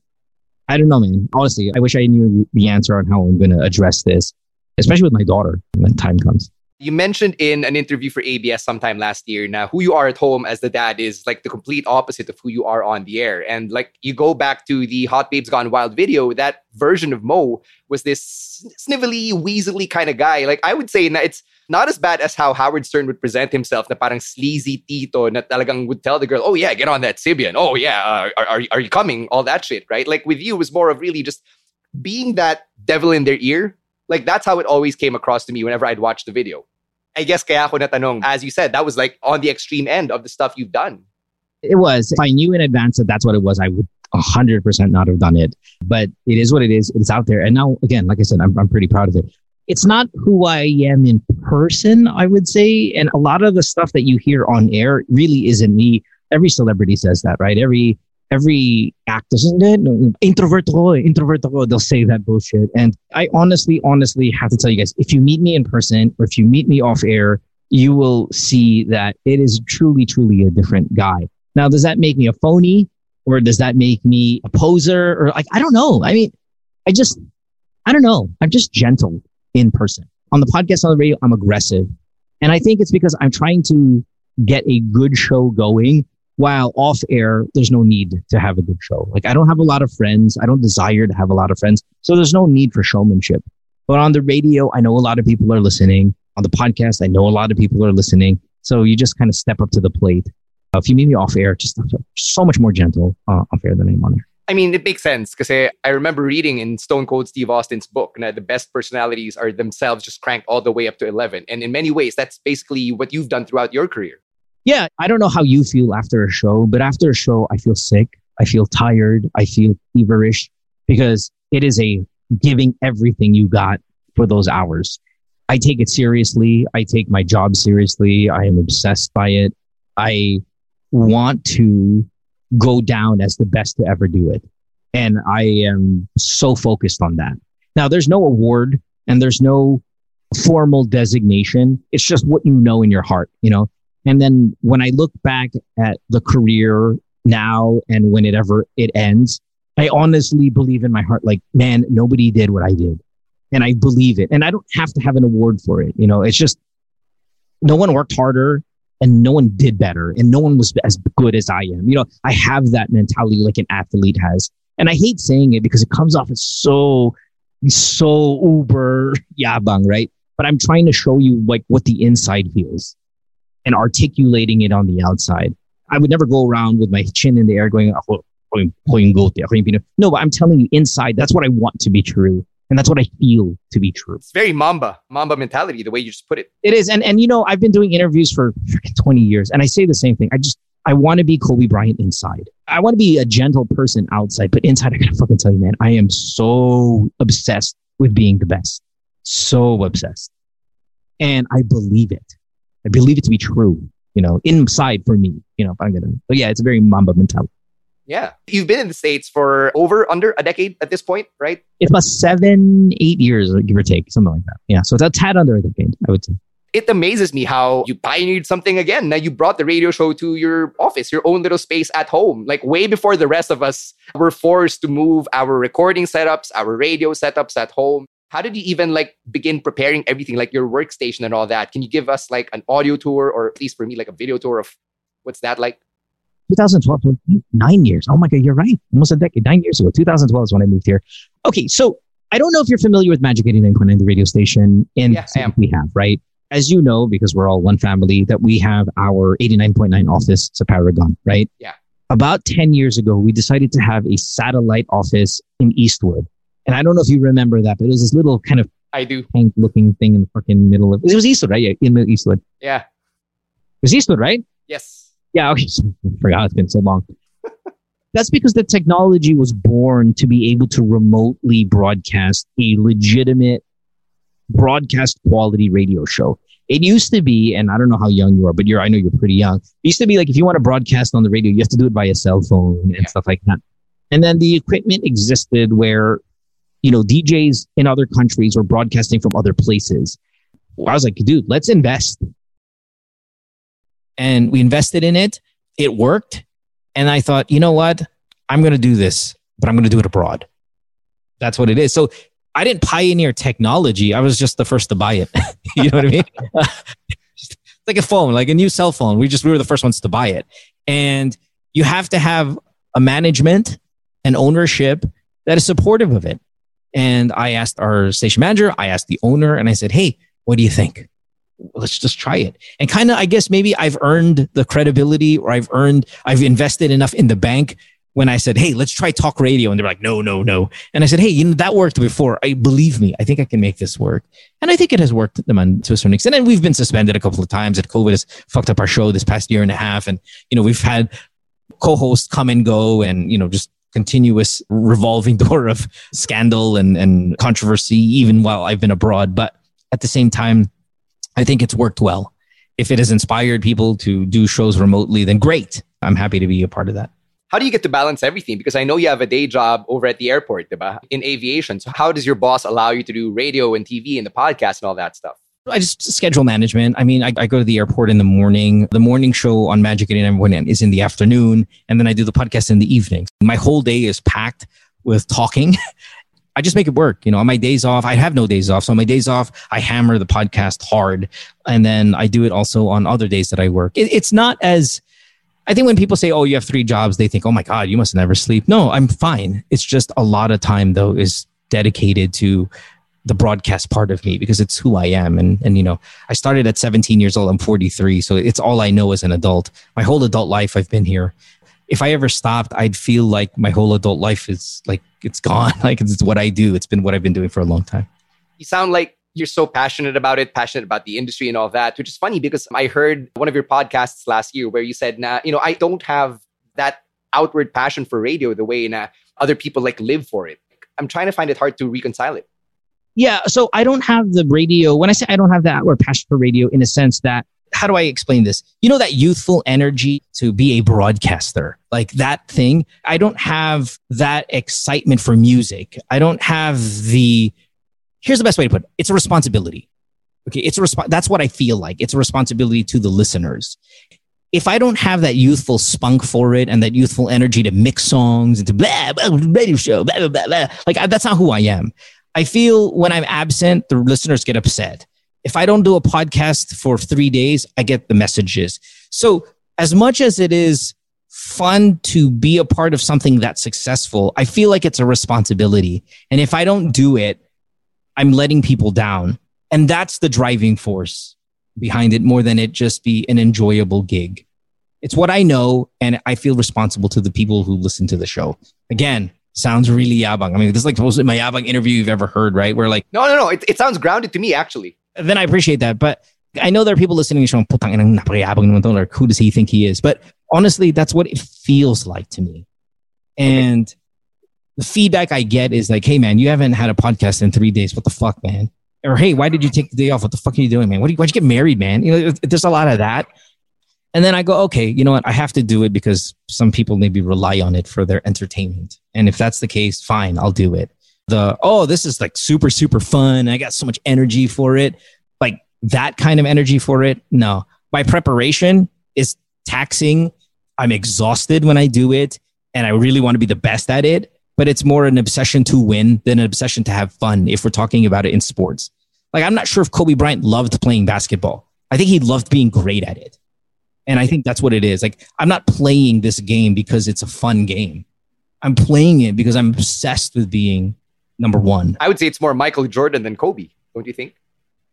Speaker 2: I don't know, man. Honestly, I wish I knew the answer on how I'm going to address this, especially with my daughter when time comes.
Speaker 1: You mentioned in an interview for ABS sometime last year now who you are at home as the dad is like the complete opposite of who you are on the air. And like you go back to the Hot Babes Gone Wild video, that version of Mo was this snivelly, weaselly kind of guy. Like I would say it's not as bad as how Howard Stern would present himself na parang sleazy tito na talagang would tell the girl, oh yeah, get on that Sybian. Oh yeah, uh, are, are, are you coming? All that shit, right? Like with you, was more of really just being that devil in their ear. Like that's how it always came across to me whenever I'd watch the video. I guess kaya ako natanong, as you said, that was like on the extreme end of the stuff you've done.
Speaker 2: It was. If I knew in advance that that's what it was, I would 100% not have done it. But it is what it is. It's out there. And now, again, like I said, I'm, I'm pretty proud of it. It's not who I am in person, I would say. And a lot of the stuff that you hear on air really isn't me. Every celebrity says that, right? Every every actor "Eh, no, introvert ako, eh, introvert. They'll say that bullshit. And I honestly, honestly have to tell you guys, if you meet me in person or if you meet me off air, you will see that it is truly, truly a different guy. Now, does that make me a phony or does that make me a poser or like, I don't know. I mean, I just, I don't know. I'm just gentle in person. On the podcast, on the radio, I'm aggressive. And I think it's because I'm trying to get a good show going while off air, there's no need to have a good show. Like I don't have a lot of friends. I don't desire to have a lot of friends. So there's no need for showmanship. But on the radio, I know a lot of people are listening. On the podcast, I know a lot of people are listening. So you just kind of step up to the plate. Uh, if you meet me off air, just so much more gentle uh, off air than I'm on air.
Speaker 1: I mean, it makes sense because I remember reading in Stone Cold Steve Austin's book that the best personalities are themselves just cranked all the way up to 11. And in many ways, that's basically what you've done throughout your career.
Speaker 2: Yeah, I don't know how you feel after a show, but after a show, I feel sick. I feel tired. I feel feverish because it is a giving everything you got for those hours. I take it seriously. I take my job seriously. I am obsessed by it. I want to go down as the best to ever do it. And I am so focused on that. Now, there's no award and there's no formal designation. It's just what you know in your heart, you know? And then when I look back at the career now and when it ever it ends, I honestly believe in my heart, like, man, nobody did what I did. And I believe it. And I don't have to have an award for it. You know, it's just no one worked harder and no one did better and no one was as good as I am. You know, I have that mentality like an athlete has. And I hate saying it because it comes off as so, so uber yabang, right? But I'm trying to show you like what the inside feels and articulating it on the outside. I would never go around with my chin in the air going, "Ako, ako yung- ako yung goat, ako yung Pinoy." no, but I'm telling you inside, that's what I want to be true. And that's what I feel to be true.
Speaker 1: It's very Mamba, Mamba mentality, the way you just put it.
Speaker 2: It is. And, and you know, I've been doing interviews for 20 years and I say the same thing. I just, I want to be Kobe Bryant inside. I want to be a gentle person outside, but inside, I gotta fucking tell you, man, I am so obsessed with being the best. So obsessed. And I believe it. I believe it to be true, you know, inside for me, you know, if I'm gonna, but yeah, it's a very Mamba mentality.
Speaker 1: Yeah. You've been in the States for over, under a decade at this point, right?
Speaker 2: It's about seven, eight years, give or take, something like that. Yeah. So it's a tad under a decade, I would say.
Speaker 1: It amazes me how you pioneered something again. Now you brought the radio show to your office, your own little space at home, like way before the rest of us were forced to move our recording setups, our radio setups at home. How did you even like begin preparing everything, like your workstation and all that? Can you give us like an audio tour or at least for me, like a video tour of what's that like?
Speaker 2: 2012, nine years. Oh my God, you're right. Almost a decade, nine years ago. 2012 is when I moved here. Okay, so I don't know if you're familiar with Magic 89.9, the radio station in
Speaker 1: Yeah,
Speaker 2: we have, right? As you know, because we're all one family, that we have our 89.9 office, it's a Paragon, right?
Speaker 1: Yeah.
Speaker 2: About 10 years ago, we decided to have a satellite office in Eastwood. And I don't know if you remember that, but it was this little kind of
Speaker 1: I do.
Speaker 2: tank looking thing in the fucking middle of it was Eastwood, right? Yeah, in the Eastwood.
Speaker 1: Yeah, It
Speaker 2: was Eastwood, right?
Speaker 1: Yes.
Speaker 2: Yeah, okay. I forgot it's been so long. That's because the technology was born to be able to remotely broadcast a legitimate broadcast quality radio show. It used to be, and I don't know how young you are, but you're I know you're pretty young. It used to be like if you want to broadcast on the radio, you have to do it via cell phone and
Speaker 1: Yeah.
Speaker 2: stuff like that. And then the equipment existed where, you know, DJs in other countries were broadcasting from other places. I was like, dude, let's invest and we invested in it. It worked. And I thought, you know what? I'm going to do this, but I'm going to do it abroad. That's what it is. So I didn't pioneer technology. I was just the first to buy it. you know what I mean? Like a phone, like a new cell phone. We just, we were the first ones to buy it. And you have to have a management and ownership that is supportive of it. And I asked our station manager, I asked the owner, and I said, hey, what do you think? let's just try it. And kind of, I guess maybe I've earned the credibility or I've earned, I've invested enough in the bank when I said, Hey, let's try talk radio. And they're like, no, no, no. And I said, Hey, you know, that worked before. I believe me. I think I can make this work. And I think it has worked man, to a certain extent. And we've been suspended a couple of times and COVID has fucked up our show this past year and a half. And, you know, we've had co-hosts come and go and, you know, just continuous revolving door of scandal and, and controversy, even while I've been abroad. But at the same time, I think it's worked well. If it has inspired people to do shows remotely, then great. I'm happy to be a part of that.
Speaker 1: How do you get to balance everything? Because I know you have a day job over at the airport, in aviation. So how does your boss allow you to do radio and TV and the podcast and all that stuff?
Speaker 2: I just schedule management. I mean, I, I go to the airport in the morning. The morning show on Magic 89 is in the afternoon, and then I do the podcast in the evening. My whole day is packed with talking. I just make it work. You know, on my days off, I have no days off. So on my days off, I hammer the podcast hard. And then I do it also on other days that I work. It, it's not as, I think when people say, oh, you have three jobs, they think, oh my God, you must never sleep. No, I'm fine. It's just a lot of time, though, is dedicated to the broadcast part of me because it's who I am. And, and, you know, I started at 17 years old. I'm 43. So it's all I know as an adult. My whole adult life, I've been here. If I ever stopped, I'd feel like my whole adult life is like, it's gone. Like it's what I do. It's been what I've been doing for a long time.
Speaker 1: You sound like you're so passionate about it, passionate about the industry and all that, which is funny because I heard one of your podcasts last year where you said, nah, you know, I don't have that outward passion for radio the way nah, other people like live for it. I'm trying to find it hard to reconcile it.
Speaker 2: Yeah. So I don't have the radio. When I say I don't have that or passion for radio, in a sense that, how do I explain this? You know, that youthful energy to be a broadcaster, like that thing. I don't have that excitement for music. I don't have the, here's the best way to put it it's a responsibility. Okay. It's a resp- that's what I feel like. It's a responsibility to the listeners. If I don't have that youthful spunk for it and that youthful energy to mix songs and to blah, blah, radio show, blah, blah, blah, blah, like I, that's not who I am. I feel when I'm absent, the listeners get upset. If I don't do a podcast for three days, I get the messages. So, as much as it is fun to be a part of something that's successful, I feel like it's a responsibility. And if I don't do it, I'm letting people down. And that's the driving force behind it more than it just be an enjoyable gig. It's what I know, and I feel responsible to the people who listen to the show. Again, sounds really yabang. I mean, this is like supposed to be my yabang interview you've ever heard, right? Where like,
Speaker 1: No, no, no. It, it sounds grounded to me, actually.
Speaker 2: then I appreciate that. But I know there are people listening to putang inang napakayabang naman like who does he think he is? But honestly, that's what it feels like to me. And the feedback I get is like, hey man, you haven't had a podcast in three days. What the fuck, man? Or hey, why did you take the day off? What the fuck are you doing, man? What do you, why'd you get married, man? You know, there's a lot of that. And then I go, okay, you know what? I have to do it because some people maybe rely on it for their entertainment. And if that's the case, fine, I'll do it. The, oh, this is like super, super fun. I got so much energy for it. Like that kind of energy for it. No, my preparation is taxing. I'm exhausted when I do it and I really want to be the best at it. But it's more an obsession to win than an obsession to have fun if we're talking about it in sports. Like, I'm not sure if Kobe Bryant loved playing basketball. I think he loved being great at it. And I think that's what it is. Like, I'm not playing this game because it's a fun game. I'm playing it because I'm obsessed with being number one.
Speaker 1: I would say it's more Michael Jordan than Kobe. Don't you think?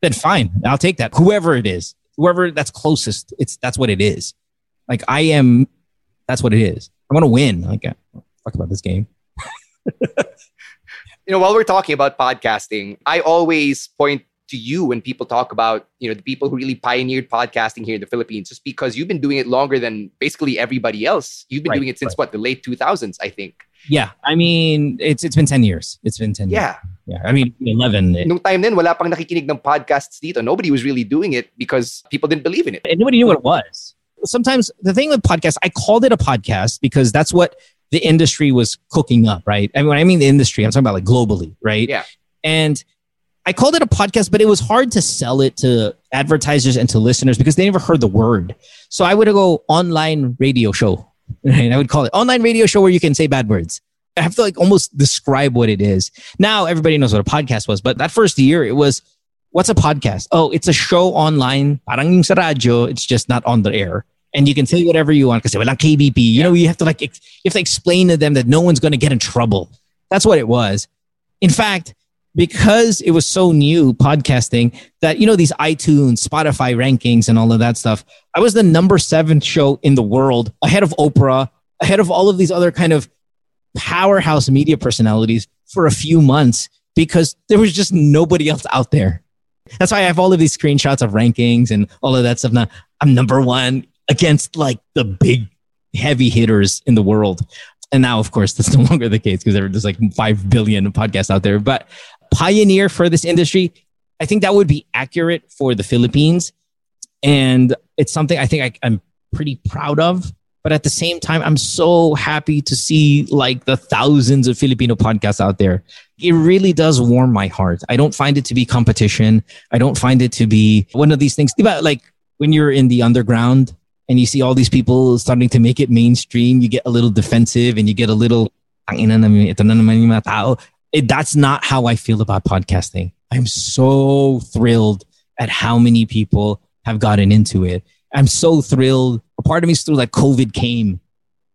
Speaker 2: Then fine, I'll take that. Whoever it is, whoever that's closest, it's that's what it is. Like I am, that's what it is. I want to win. Like, fuck about this game.
Speaker 1: you know, while we're talking about podcasting, I always point to you when people talk about, you know, the people who really pioneered podcasting here in the Philippines, just because you've been doing it longer than basically everybody else. You've been
Speaker 2: Right,
Speaker 1: doing it since
Speaker 2: right.
Speaker 1: what, the late 2000s, I think.
Speaker 2: Yeah, I mean, it's it's been ten years. It's been ten.
Speaker 1: Yeah.
Speaker 2: years. yeah. I mean, eleven.
Speaker 1: Nung time then, wala pang nakikinig ng podcasts dito. Nobody was really doing it because people didn't believe in it.
Speaker 2: and nobody knew what it was. Sometimes the thing with podcasts, I called it a podcast because that's what the industry was cooking up, right? I mean, when I mean the industry, I'm talking about like globally, right?
Speaker 1: Yeah.
Speaker 2: And I called it a podcast, but it was hard to sell it to advertisers and to listeners because they never heard the word. So I would go online radio show. Right? I would call it online radio show where you can say bad words. I have to like almost describe what it is. Now everybody knows what a podcast was, but that first year it was what's a podcast? Oh, it's a show online. Parang yung it's just not on the air. And you can say whatever you want because walang KBP. You know, you have to like you have to explain to them that no one's going to get in trouble. That's what it was. In fact, because it was so new podcasting that you know these iTunes, Spotify rankings and all of that stuff. I was the number 7 show in the world ahead of Oprah, ahead of all of these other kind of powerhouse media personalities for a few months because there was just nobody else out there. That's why I have all of these screenshots of rankings and all of that stuff. Now I'm number one against like the big heavy hitters in the world. And now, of course, that's no longer the case because there's like 5 billion podcasts out there. But pioneer for this industry, I think that would be accurate for the Philippines. And it's something I think I, I'm pretty proud of. But at the same time, I'm so happy to see like the thousands of Filipino podcasts out there. It really does warm my heart. I don't find it to be competition. I don't find it to be one of these things. Diba, Like when you're in the underground and you see all these people starting to make it mainstream, you get a little defensive and you get a little. It, that's not how I feel about podcasting. I'm so thrilled at how many people have gotten into it. I'm so thrilled. A part of me is through like COVID came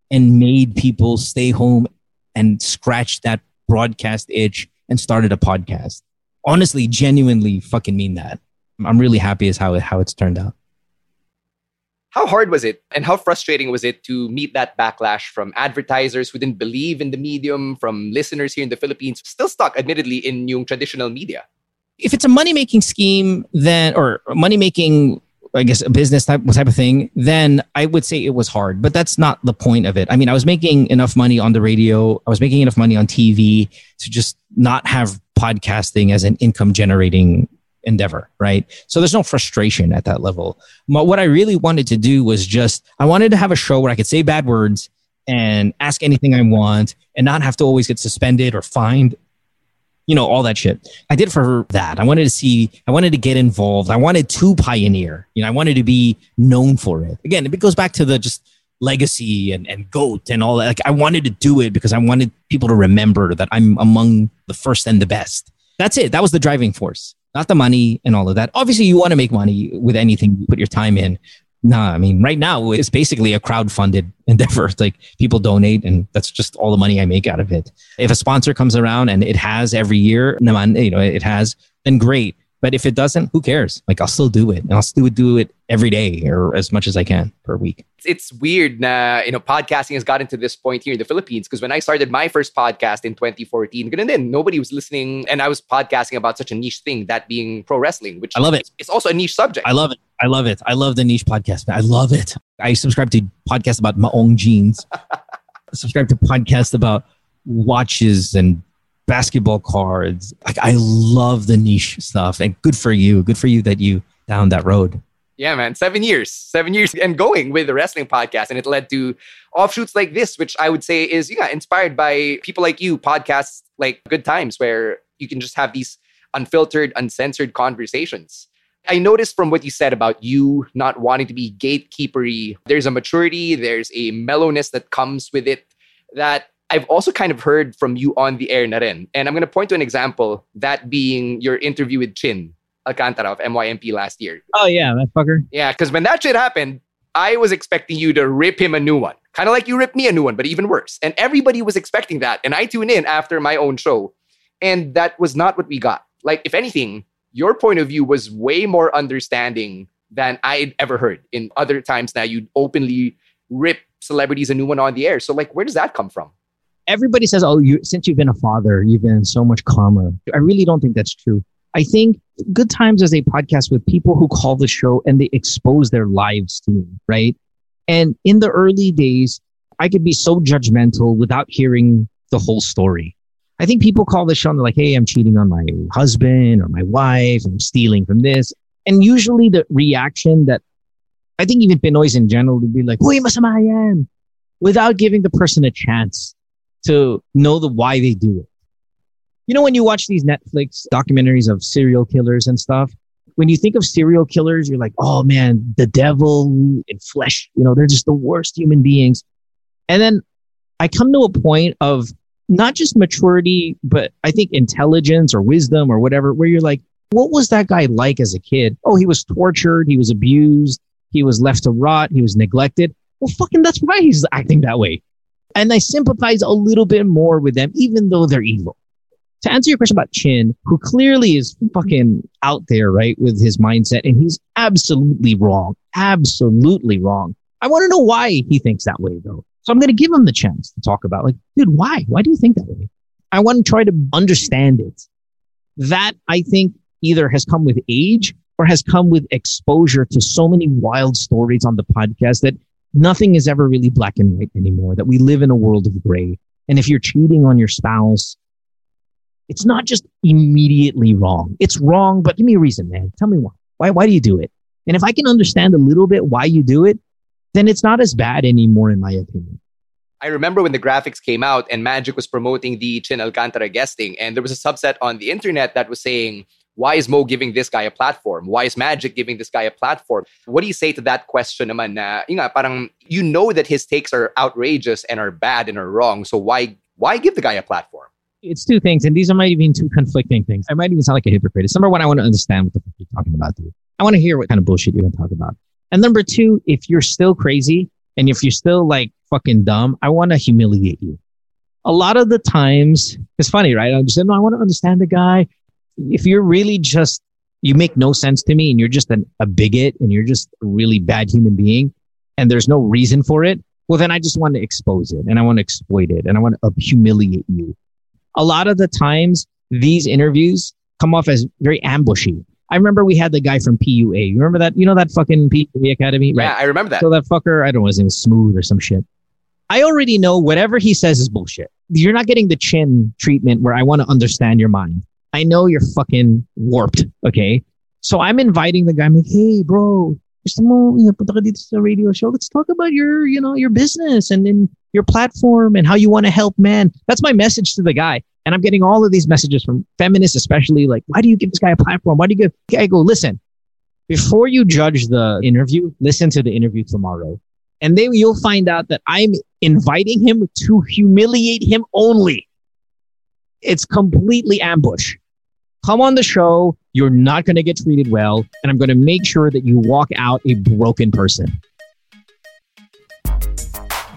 Speaker 2: and made people stay home and scratch that broadcast itch and started a podcast. Honestly, genuinely fucking mean that. I'm really happy as how, it, how it's turned out.
Speaker 1: How hard was it and how frustrating was it to meet that backlash from advertisers who didn't believe in the medium, from listeners here in the Philippines, still stuck, admittedly, in yung traditional media?
Speaker 2: if it's a money making scheme, then or money making, I guess a business type type of thing, then I would say it was hard. But that's not the point of it. I mean, I was making enough money on the radio. I was making enough money on TV to just not have podcasting as an income generating endeavor, right? So there's no frustration at that level. But what I really wanted to do was just I wanted to have a show where I could say bad words and ask anything I want and not have to always get suspended or fined you know, all that shit. I did for that. I wanted to see, I wanted to get involved. I wanted to pioneer. You know, I wanted to be known for it. Again, it goes back to the just legacy and, and goat and all that. Like I wanted to do it because I wanted people to remember that I'm among the first and the best. That's it. That was the driving force, not the money and all of that. Obviously, you want to make money with anything you put your time in. Nah, I mean, right now it's basically a crowd-funded endeavor. Like people donate, and that's just all the money I make out of it. If a sponsor comes around and it has every year, you know, it has, then great. But if it doesn't, who cares? Like I'll still do it, and I'll still do it every day or as much as I can per week.
Speaker 1: It's weird na, you know, podcasting has gotten to this point here in the Philippines because when I started my first podcast in 2014, ganun din, nobody was listening and I was podcasting about such a niche thing, that being pro wrestling, which
Speaker 2: I love it.
Speaker 1: It's also a niche subject.
Speaker 2: I love it. I love it. I love the niche podcast. I love it. I subscribe to podcasts about maong jeans. I subscribe to podcasts about watches and basketball cards. Like I love the niche stuff, and good for you. Good for you that you down that road.
Speaker 1: Yeah, man. Seven years, seven years and going with the wrestling podcast. And it led to offshoots like this, which I would say is, yeah, inspired by people like you, podcasts like Good Times, where you can just have these unfiltered, uncensored conversations. I noticed from what you said about you not wanting to be gatekeepery, there's a maturity, there's a mellowness that comes with it that I've also kind of heard from you on the air na rin. And I'm going to point to an example, that being your interview with Chin Alcantara of MYMP last year.
Speaker 2: Oh yeah, that fucker.
Speaker 1: Yeah, because when that shit happened, I was expecting you to rip him a new one. Kind of like you ripped me a new one, but even worse. And everybody was expecting that. And I tune in after my own show. And that was not what we got. Like, if anything, your point of view was way more understanding than I'd ever heard in other times now you'd openly rip celebrities a new one on the air. So, like, where does that come from?
Speaker 2: Everybody says, "Oh, you since you've been a father, you've been so much calmer." I really don't think that's true. I think Good Times is a podcast with people who call the show and they expose their lives to me, right? And in the early days, I could be so judgmental without hearing the whole story. I think people call the show and they're like, hey, I'm cheating on my husband or my wife, I'm stealing from this. And usually the reaction that I think even Pinoys in general would be like, Huy, masama yan, without giving the person a chance to know the why they do it. You know, when you watch these Netflix documentaries of serial killers and stuff, when you think of serial killers, you're like, oh man, the devil in flesh, you know, they're just the worst human beings. And then I come to a point of not just maturity, but I think intelligence or wisdom or whatever, where you're like, what was that guy like as a kid? Oh, he was tortured. He was abused. He was left to rot. He was neglected. Well, fucking, that's why he's acting that way. And I sympathize a little bit more with them, even though they're evil to answer your question about Chin, who clearly is fucking out there, right, with his mindset, and he's absolutely wrong. Absolutely wrong. I want to know why he thinks that way, though. So I'm going to give him the chance to talk about, like, dude, why? Why do you think that way? I want to try to understand it. That I think either has come with age or has come with exposure to so many wild stories on the podcast that nothing is ever really black and white anymore, that we live in a world of gray. And if you're cheating on your spouse, it's not just immediately wrong. It's wrong, but give me a reason, man. Tell me why. Why, why do you do it? And if I can understand a little bit why you do it, then it's not as bad anymore, in my opinion.
Speaker 1: I remember when the graphics came out and Magic was promoting the Chin Alcantara guesting, and there was a subset on the internet that was saying, why is Mo giving this guy a platform? Why is Magic giving this guy a platform? What do you say to that question naman na, yung nga, parang you know that his takes are outrageous and are bad and are wrong, so why why give the guy a platform?
Speaker 2: it's two things, and these are might even two conflicting things. I might even sound like a hypocrite. It's number one, I want to understand what the fuck you're talking about, dude. I want to hear what kind of bullshit you're going to talk about. And number two, if you're still crazy and if you're still like fucking dumb, I want to humiliate you. A lot of the times, it's funny, right? I'm just saying, no, I want to understand the guy. If you're really just, you make no sense to me and you're just an, a bigot and you're just a really bad human being and there's no reason for it, well, then I just want to expose it and I want to exploit it and I want to humiliate you a lot of the times these interviews come off as very ambushy. I remember we had the guy from PUA. You remember that? You know that fucking PUA Academy?
Speaker 1: Right. Yeah, I remember that.
Speaker 2: So that fucker, I don't know, his name was Smooth or some shit. I already know whatever he says is bullshit. You're not getting the chin treatment where I want to understand your mind. I know you're fucking warped. Okay. So I'm inviting the guy. I'm like, hey, bro, gusto mo, you radio show. Let's talk about your, you know, your business and then your platform and how you want to help men. That's my message to the guy. And I'm getting all of these messages from feminists, especially like, why do you give this guy a platform? Why do you give, I go, listen, before you judge the interview, listen to the interview tomorrow. And then you'll find out that I'm inviting him to humiliate him only. It's completely ambush. Come on the show. You're not going to get treated well. And I'm going to make sure that you walk out a broken person.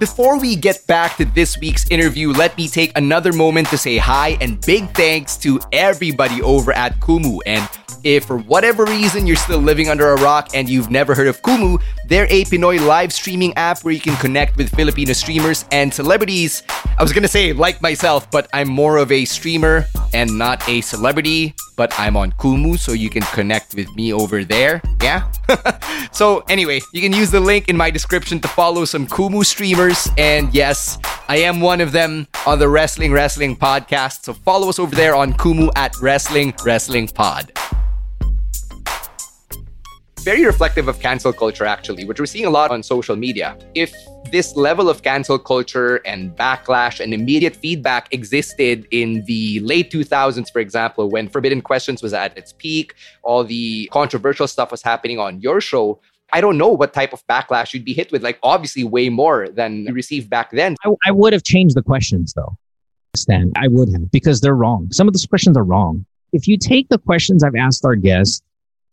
Speaker 1: Before we get back to this week's interview, let me take another moment to say hi and big thanks to everybody over at Kumu and if for whatever reason you're still living under a rock and you've never heard of Kumu, they're a Pinoy live streaming app where you can connect with Filipino streamers and celebrities. I was gonna say, like myself, but I'm more of a streamer and not a celebrity, but I'm on Kumu, so you can connect with me over there. Yeah? so, anyway, you can use the link in my description to follow some Kumu streamers. And yes, I am one of them on the Wrestling Wrestling podcast. So, follow us over there on Kumu at Wrestling Wrestling Pod very reflective of cancel culture, actually, which we're seeing a lot on social media. If this level of cancel culture and backlash and immediate feedback existed in the late 2000s, for example, when Forbidden Questions was at its peak, all the controversial stuff was happening on your show. I don't know what type of backlash you'd be hit with. Like, obviously, way more than you received back then.
Speaker 2: I, I would have changed the questions, though, Stan. I would have, because they're wrong. Some of those questions are wrong. If you take the questions I've asked our guests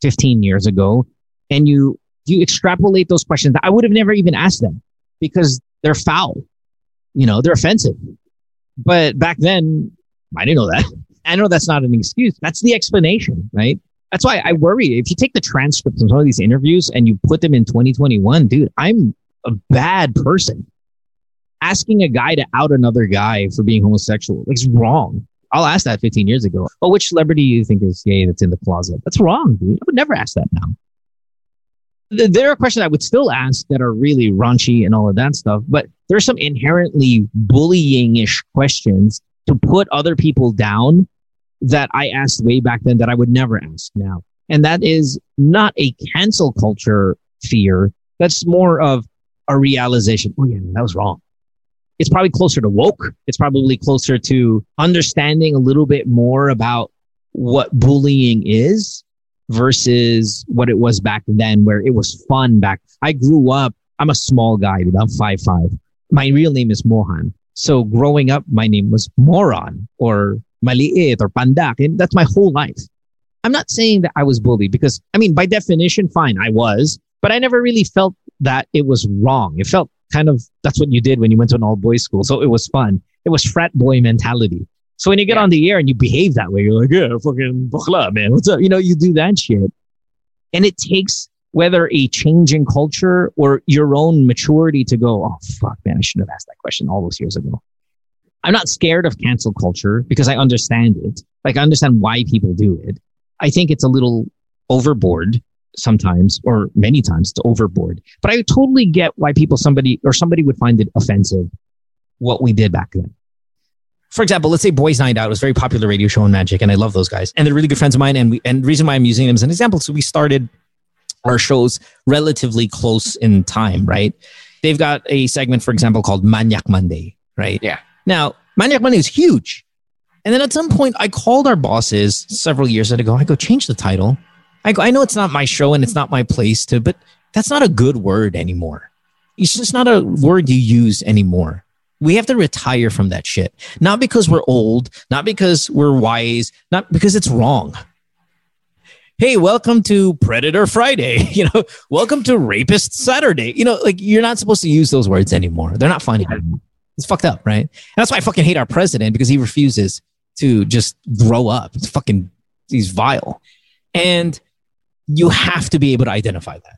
Speaker 2: 15 years ago and you you extrapolate those questions, that I would have never even asked them because they're foul. You know, they're offensive. But back then, I didn't know that. I know that's not an excuse. That's the explanation, right? That's why I worry. If you take the transcripts of some of these interviews and you put them in 2021, dude, I'm a bad person. Asking a guy to out another guy for being homosexual is wrong. I'll ask that 15 years ago. Oh, which celebrity do you think is gay that's in the closet? That's wrong, dude. I would never ask that now there are questions I would still ask that are really raunchy and all of that stuff, but there's some inherently bullying-ish questions to put other people down that I asked way back then that I would never ask now. And that is not a cancel culture fear. That's more of a realization. Oh yeah, that was wrong. It's probably closer to woke. It's probably closer to understanding a little bit more about what bullying is versus what it was back then where it was fun back. I grew up, I'm a small guy. I'm five five. My real name is Mohan. So growing up, my name was Moron or Maliit or Pandak. And that's my whole life. I'm not saying that I was bullied because, I mean, by definition, fine, I was, but I never really felt that it was wrong. It felt kind of, that's what you did when you went to an all boys school. So it was fun. It was frat boy mentality. So when you get yeah. on the air and you behave that way, you're like, yeah, fucking bukhla, man. What's up? You know, you do that shit. And it takes whether a change in culture or your own maturity to go, oh, fuck, man, I shouldn't have asked that question all those years ago. I'm not scared of cancel culture because I understand it. Like, I understand why people do it. I think it's a little overboard sometimes or many times to overboard. But I totally get why people, somebody or somebody would find it offensive what we did back then for example, let's say Boys Night Out was a very popular radio show in Magic, and I love those guys, and they're really good friends of mine. And we, and the reason why I'm using them as an example, so we started our shows relatively close in time, right? They've got a segment, for example, called Maniac Monday, right?
Speaker 1: Yeah.
Speaker 2: Now, Maniac Monday is huge. And then at some point, I called our bosses several years ago. I go, change the title. I go, I know it's not my show and it's not my place to, but that's not a good word anymore. It's just not a word you use anymore. We have to retire from that shit. Not because we're old, not because we're wise, not because it's wrong. Hey, welcome to Predator Friday. You know, welcome to Rapist Saturday. You know, like you're not supposed to use those words anymore. They're not funny. It's fucked up, right? And that's why I fucking hate our president because he refuses to just grow up. It's fucking, he's vile. And you have to be able to identify that.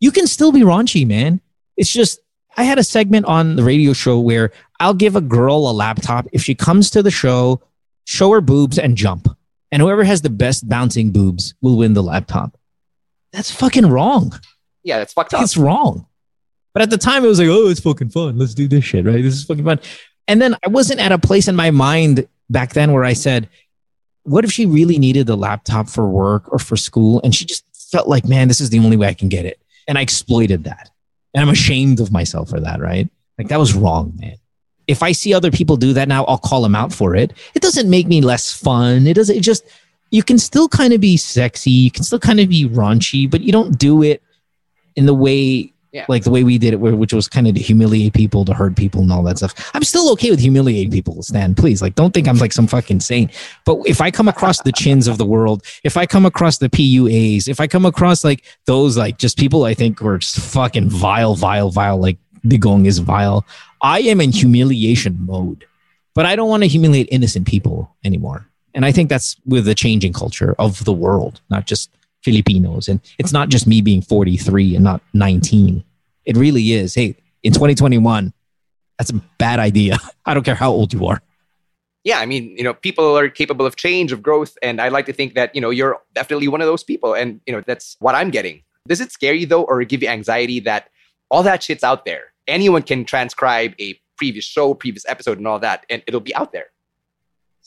Speaker 2: You can still be raunchy, man. It's just I had a segment on the radio show where I'll give a girl a laptop if she comes to the show, show her boobs and jump. And whoever has the best bouncing boobs will win the laptop. That's fucking wrong.
Speaker 1: Yeah, that's fucked up.
Speaker 2: It's wrong. But at the time, it was like, oh, it's fucking fun. Let's do this shit, right? This is fucking fun. And then I wasn't at a place in my mind back then where I said, what if she really needed the laptop for work or for school? And she just felt like, man, this is the only way I can get it. And I exploited that. And I'm ashamed of myself for that, right? Like that was wrong, man. If I see other people do that now, I'll call them out for it. It doesn't make me less fun. It doesn't, it just, you can still kind of be sexy. You can still kind of be raunchy, but you don't do it in the way yeah. Like the way we did it, which was kind of to humiliate people, to hurt people, and all that stuff. I'm still okay with humiliating people, Stan. Please, like, don't think I'm like some fucking saint. But if I come across the chins of the world, if I come across the PUAs, if I come across like those, like just people I think were just fucking vile, vile, vile, like Digong is vile, I am in humiliation mode. But I don't want to humiliate innocent people anymore. And I think that's with the changing culture of the world, not just Filipinos. And it's not just me being 43 and not 19. It really is. Hey, in 2021, that's a bad idea. I don't care how old you are.
Speaker 1: Yeah, I mean, you know, people are capable of change, of growth, and I like to think that, you know, you're definitely one of those people and, you know, that's what I'm getting. Does it scare you though or give you anxiety that all that shit's out there? Anyone can transcribe a previous show, previous episode and all that and it'll be out there.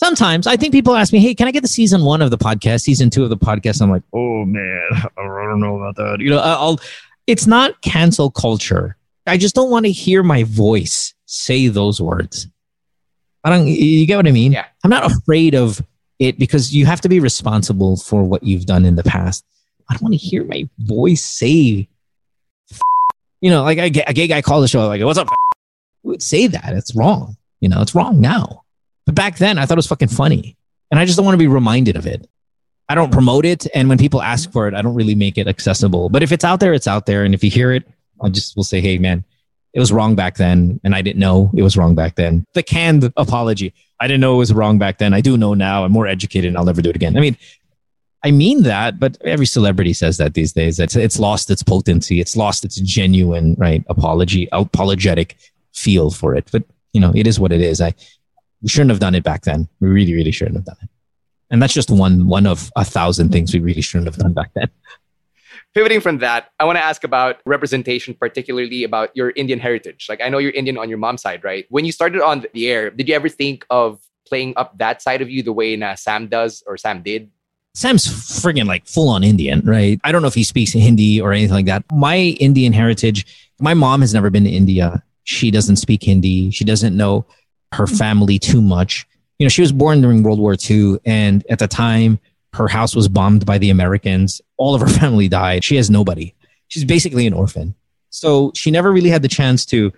Speaker 2: Sometimes I think people ask me, "Hey, can I get the season one of the podcast, season two of the podcast?" I'm like, "Oh man, I don't know about that." You know, I'll. It's not cancel culture. I just don't want to hear my voice say those words. I don't. You get what I mean?
Speaker 1: Yeah.
Speaker 2: I'm not afraid of it because you have to be responsible for what you've done in the past. I don't want to hear my voice say, you know, like a, gay- a gay guy called the show, like, "What's up?" Would say that it's wrong. You know, it's wrong now. But back then, I thought it was fucking funny, and I just don't want to be reminded of it. I don't promote it, and when people ask for it, I don't really make it accessible. But if it's out there, it's out there, and if you hear it, I just will say, "Hey, man, it was wrong back then, and I didn't know it was wrong back then." The canned apology. I didn't know it was wrong back then. I do know now. I'm more educated, and I'll never do it again. I mean, I mean that, but every celebrity says that these days. It's it's lost its potency. It's lost its genuine right apology, apologetic feel for it. But you know, it is what it is. I we shouldn't have done it back then. We really, really shouldn't have done it. And that's just one one of a thousand things we really shouldn't have done back then.
Speaker 1: Pivoting from that, I want to ask about representation, particularly about your Indian heritage. Like I know you're Indian on your mom's side, right? When you started on the air, did you ever think of playing up that side of you the way na Sam does or Sam did?
Speaker 2: Sam's friggin' like full on Indian, right? I don't know if he speaks Hindi or anything like that. My Indian heritage, my mom has never been to India. She doesn't speak Hindi. She doesn't know her family too much. You know, she was born during World War II, and at the time, her house was bombed by the Americans. All of her family died. She has nobody. She's basically an orphan. So she never really had the chance to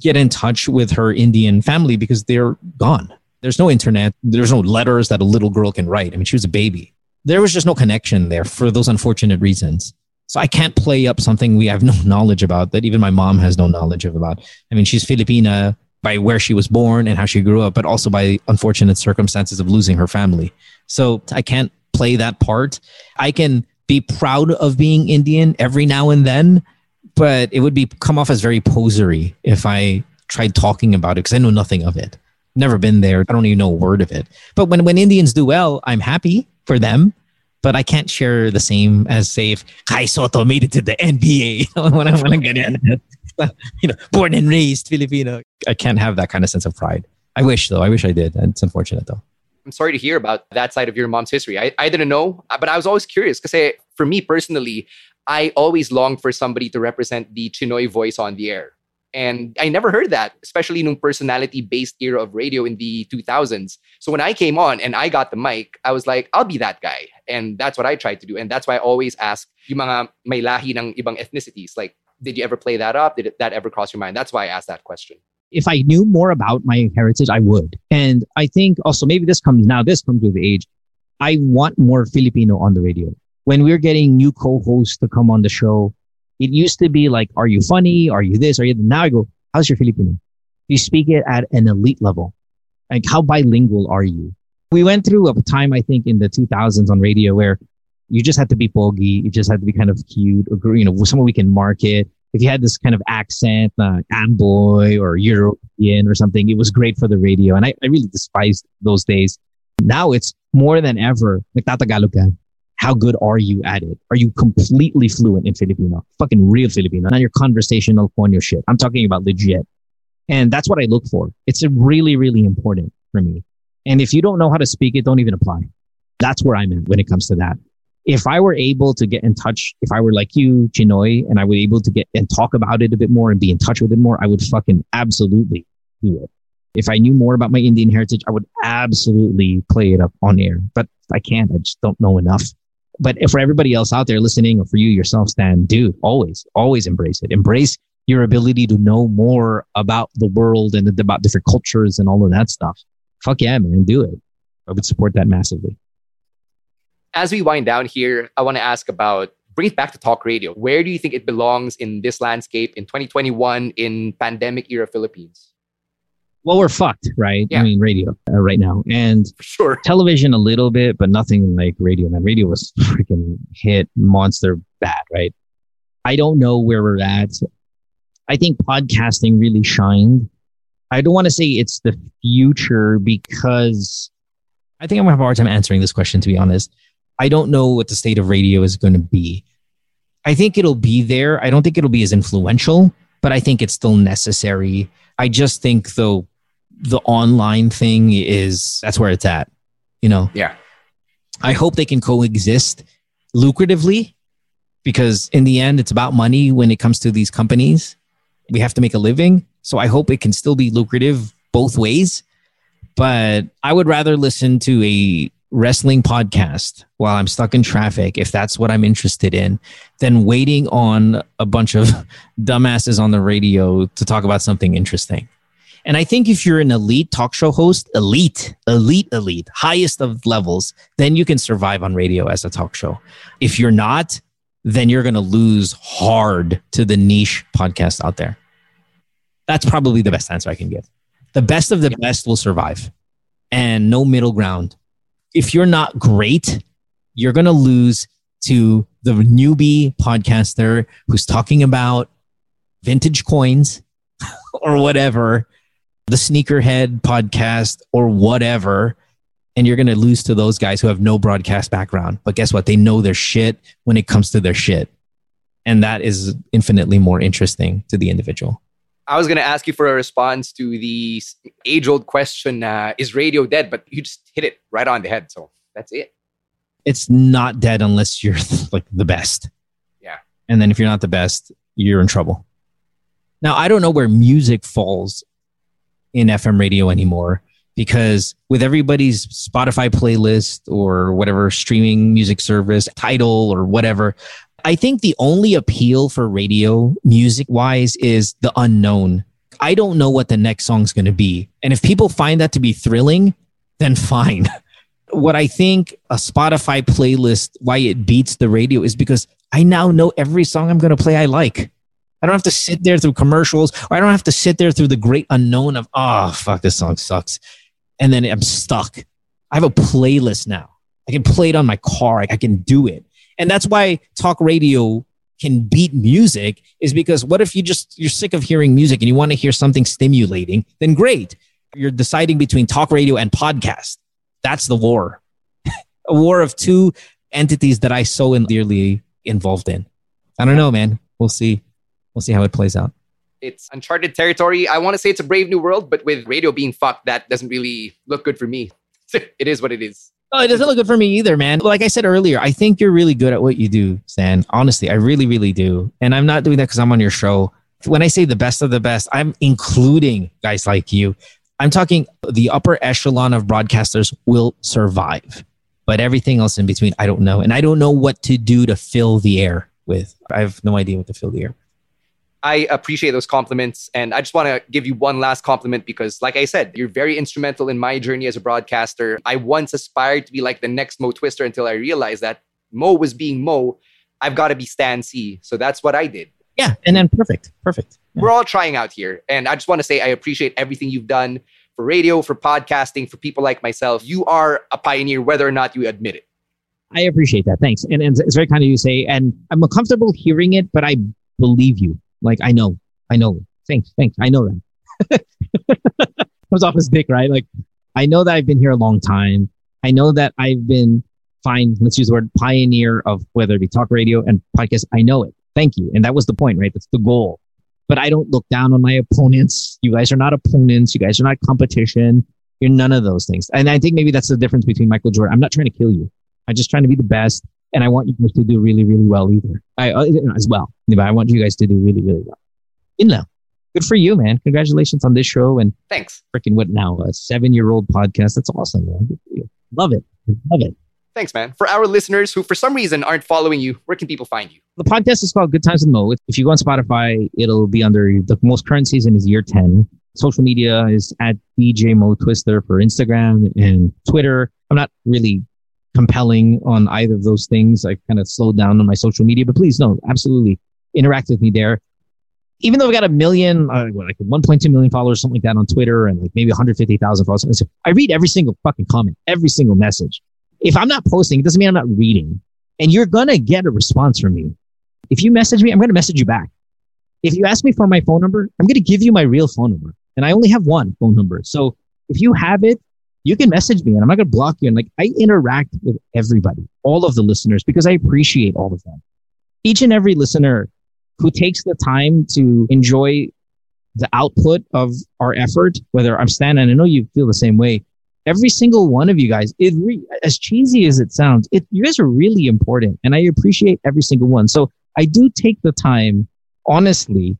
Speaker 2: get in touch with her Indian family because they're gone. There's no internet. There's no letters that a little girl can write. I mean, she was a baby. There was just no connection there for those unfortunate reasons. So I can't play up something we have no knowledge about that even my mom has no knowledge of about. I mean, she's Filipina by where she was born and how she grew up, but also by unfortunate circumstances of losing her family. So I can't play that part. I can be proud of being Indian every now and then, but it would be come off as very posery if I tried talking about it because I know nothing of it. Never been there. I don't even know a word of it. But when, when Indians do well, I'm happy for them. But I can't share the same as say if Kai Sotto made it to the NBA. when I when I get in, you know, born and raised Filipino. I can't have that kind of sense of pride. I wish though. I wish I did. It's unfortunate though.
Speaker 1: I'm sorry to hear about that side of your mom's history. I, I didn't know, but I was always curious because eh, for me personally, I always longed for somebody to represent the Chinoy voice on the air. And I never heard that, especially in personality based era of radio in the 2000s. So when I came on and I got the mic, I was like, I'll be that guy. And that's what I tried to do. And that's why I always ask yung mga may lahi ng ibang ethnicities, like, did you ever play that up? Did that ever cross your mind? That's why I asked that question.
Speaker 2: If I knew more about my heritage, I would. And I think also maybe this comes now, this comes with age. I want more Filipino on the radio. When we're getting new co-hosts to come on the show, it used to be like, are you funny? Are you this? Are you now I go, how's your Filipino? You speak it at an elite level. Like how bilingual are you? We went through a time, I think, in the 2000s on radio where you just had to be pogi. You just had to be kind of cute or, you know, someone we can market. If you had this kind of accent, uh, Amboy or European or something, it was great for the radio. And I, I really despised those days. Now it's more than ever. How good are you at it? Are you completely fluent in Filipino? Fucking real Filipino, not your conversational ponyo shit. I'm talking about legit. And that's what I look for. It's really, really important for me. And if you don't know how to speak it, don't even apply. That's where I'm at when it comes to that. If I were able to get in touch, if I were like you, Chinoy, and I were able to get and talk about it a bit more and be in touch with it more, I would fucking absolutely do it. If I knew more about my Indian heritage, I would absolutely play it up on air. But I can't. I just don't know enough. But for everybody else out there listening, or for you yourself, Stan, dude, always, always embrace it. Embrace your ability to know more about the world and about different cultures and all of that stuff. Fuck yeah, man, do it. I would support that massively.
Speaker 1: As we wind down here, I want to ask about bring it back to talk radio. Where do you think it belongs in this landscape in 2021 in pandemic era Philippines?
Speaker 2: well, we're fucked, right?
Speaker 1: Yeah.
Speaker 2: I mean, radio uh, right now, and
Speaker 1: For sure.
Speaker 2: television a little bit, but nothing like radio. Man, radio was freaking hit monster bad, right? I don't know where we're at. I think podcasting really shined. I don't want to say it's the future because I think I'm gonna have a hard time answering this question. To be honest, I don't know what the state of radio is going to be. I think it'll be there. I don't think it'll be as influential, but I think it's still necessary. I just think though the online thing is that's where it's at. You know,
Speaker 1: Yeah.
Speaker 2: I hope they can coexist lucratively because in the end, it's about money when it comes to these companies. We have to make a living. So I hope it can still be lucrative both ways. But I would rather listen to a wrestling podcast while I'm stuck in traffic, if that's what I'm interested in, than waiting on a bunch of dumbasses on the radio to talk about something interesting. And I think if you're an elite talk show host, elite, elite, elite, highest of levels, then you can survive on radio as a talk show. If you're not, then you're going to lose hard to the niche podcast out there. That's probably the best answer I can give. The best of the best will survive and no middle ground. If you're not great, you're going to lose to the newbie podcaster who's talking about vintage coins or whatever, the sneakerhead podcast or whatever. And you're going to lose to those guys who have no broadcast background. But guess what? They know their shit when it comes to their shit. And that is infinitely more interesting to the individual.
Speaker 1: I was going to ask you for a response to the age old question uh, Is radio dead? But you just hit it right on the head. So that's it.
Speaker 2: It's not dead unless you're like the best.
Speaker 1: Yeah.
Speaker 2: And then if you're not the best, you're in trouble. Now, I don't know where music falls in FM radio anymore because with everybody's Spotify playlist or whatever streaming music service, Tidal or whatever, I think the only appeal for radio music wise is the unknown. I don't know what the next song's going to be. And if people find that to be thrilling, then fine. what I think a Spotify playlist, why it beats the radio is because I now know every song I'm going to play I like. I don't have to sit there through commercials or I don't have to sit there through the great unknown of, oh, fuck, this song sucks. And then I'm stuck. I have a playlist now. I can play it on my car. I can do it. And that's why talk radio can beat music is because what if you just, you're sick of hearing music and you want to hear something stimulating? Then great. You're deciding between talk radio and podcast. That's the war. a war of two entities that I so dearly involved in. I don't know, man. We'll see. We'll see how it plays out.
Speaker 1: It's uncharted territory. I want to say it's a brave new world, but with radio being fucked, that doesn't really look good for me. it is what it is.
Speaker 2: Oh, it doesn't look good for me either, man. Like I said earlier, I think you're really good at what you do, Stan. Honestly, I really, really do. And I'm not doing that because I'm on your show. When I say the best of the best, I'm including guys like you. I'm talking the upper echelon of broadcasters will survive, but everything else in between, I don't know. And I don't know what to do to fill the air with. I have no idea what to fill the air.
Speaker 1: I appreciate those compliments. And I just want to give you one last compliment because, like I said, you're very instrumental in my journey as a broadcaster. I once aspired to be like the next Mo Twister until I realized that Mo was being Mo. I've got to be Stan Sy. So that's what I did.
Speaker 2: Yeah. And then perfect. Perfect. Yeah.
Speaker 1: We're all trying out here. And I just want to say I appreciate everything you've done for radio, for podcasting, for people like myself. You are a pioneer, whether or not you admit it.
Speaker 2: I appreciate that. Thanks. And, and it's very kind of you to say, and I'm uncomfortable hearing it, but I believe you. Like, I know, I know. Thanks, thanks. I know that. Comes off as dick, right? Like, I know that I've been here a long time. I know that I've been fine. Let's use the word pioneer of whether it be talk radio and podcast. I know it. Thank you. And that was the point, right? That's the goal. But I don't look down on my opponents. You guys are not opponents. You guys are not competition. You're none of those things. And I think maybe that's the difference between Michael Jordan. I'm not trying to kill you. I'm just trying to be the best. And I want you guys to do really, really well either. I, uh, as well. But I want you guys to do really, really well. Know, good for you, man. Congratulations on this show and
Speaker 1: Thanks.
Speaker 2: freaking what now? A seven year old podcast. That's awesome, man. Good for you. Love it. Love it.
Speaker 1: Thanks, man. For our listeners who, for some reason, aren't following you, where can people find you?
Speaker 2: The podcast is called Good Times with Mo. If you go on Spotify, it'll be under the most current season is year 10. Social media is at DJ Mo Twister for Instagram and Twitter. I'm not really compelling on either of those things. I kind of slowed down on my social media, but please no, absolutely interact with me there. even though I've got a million, uh, like 1.2 million followers, something like that on Twitter, and like maybe 150,000 followers, I read every single fucking comment, every single message. If I'm not posting, it doesn't mean I'm not reading. And you're gonna get a response from me. If you message me, I'm gonna message you back. If you ask me for my phone number, I'm gonna give you my real phone number, and I only have one phone number. So if you have it, you can message me, and I'm not gonna block you. And like I interact with everybody, all of the listeners, because I appreciate all of them. Each and every listener who takes the time to enjoy the output of our effort, whether I'm Stan, and I know you feel the same way. Every single one of you guys, it re- as cheesy as it sounds, it, you guys are really important, and I appreciate every single one. So I do take the time, honestly.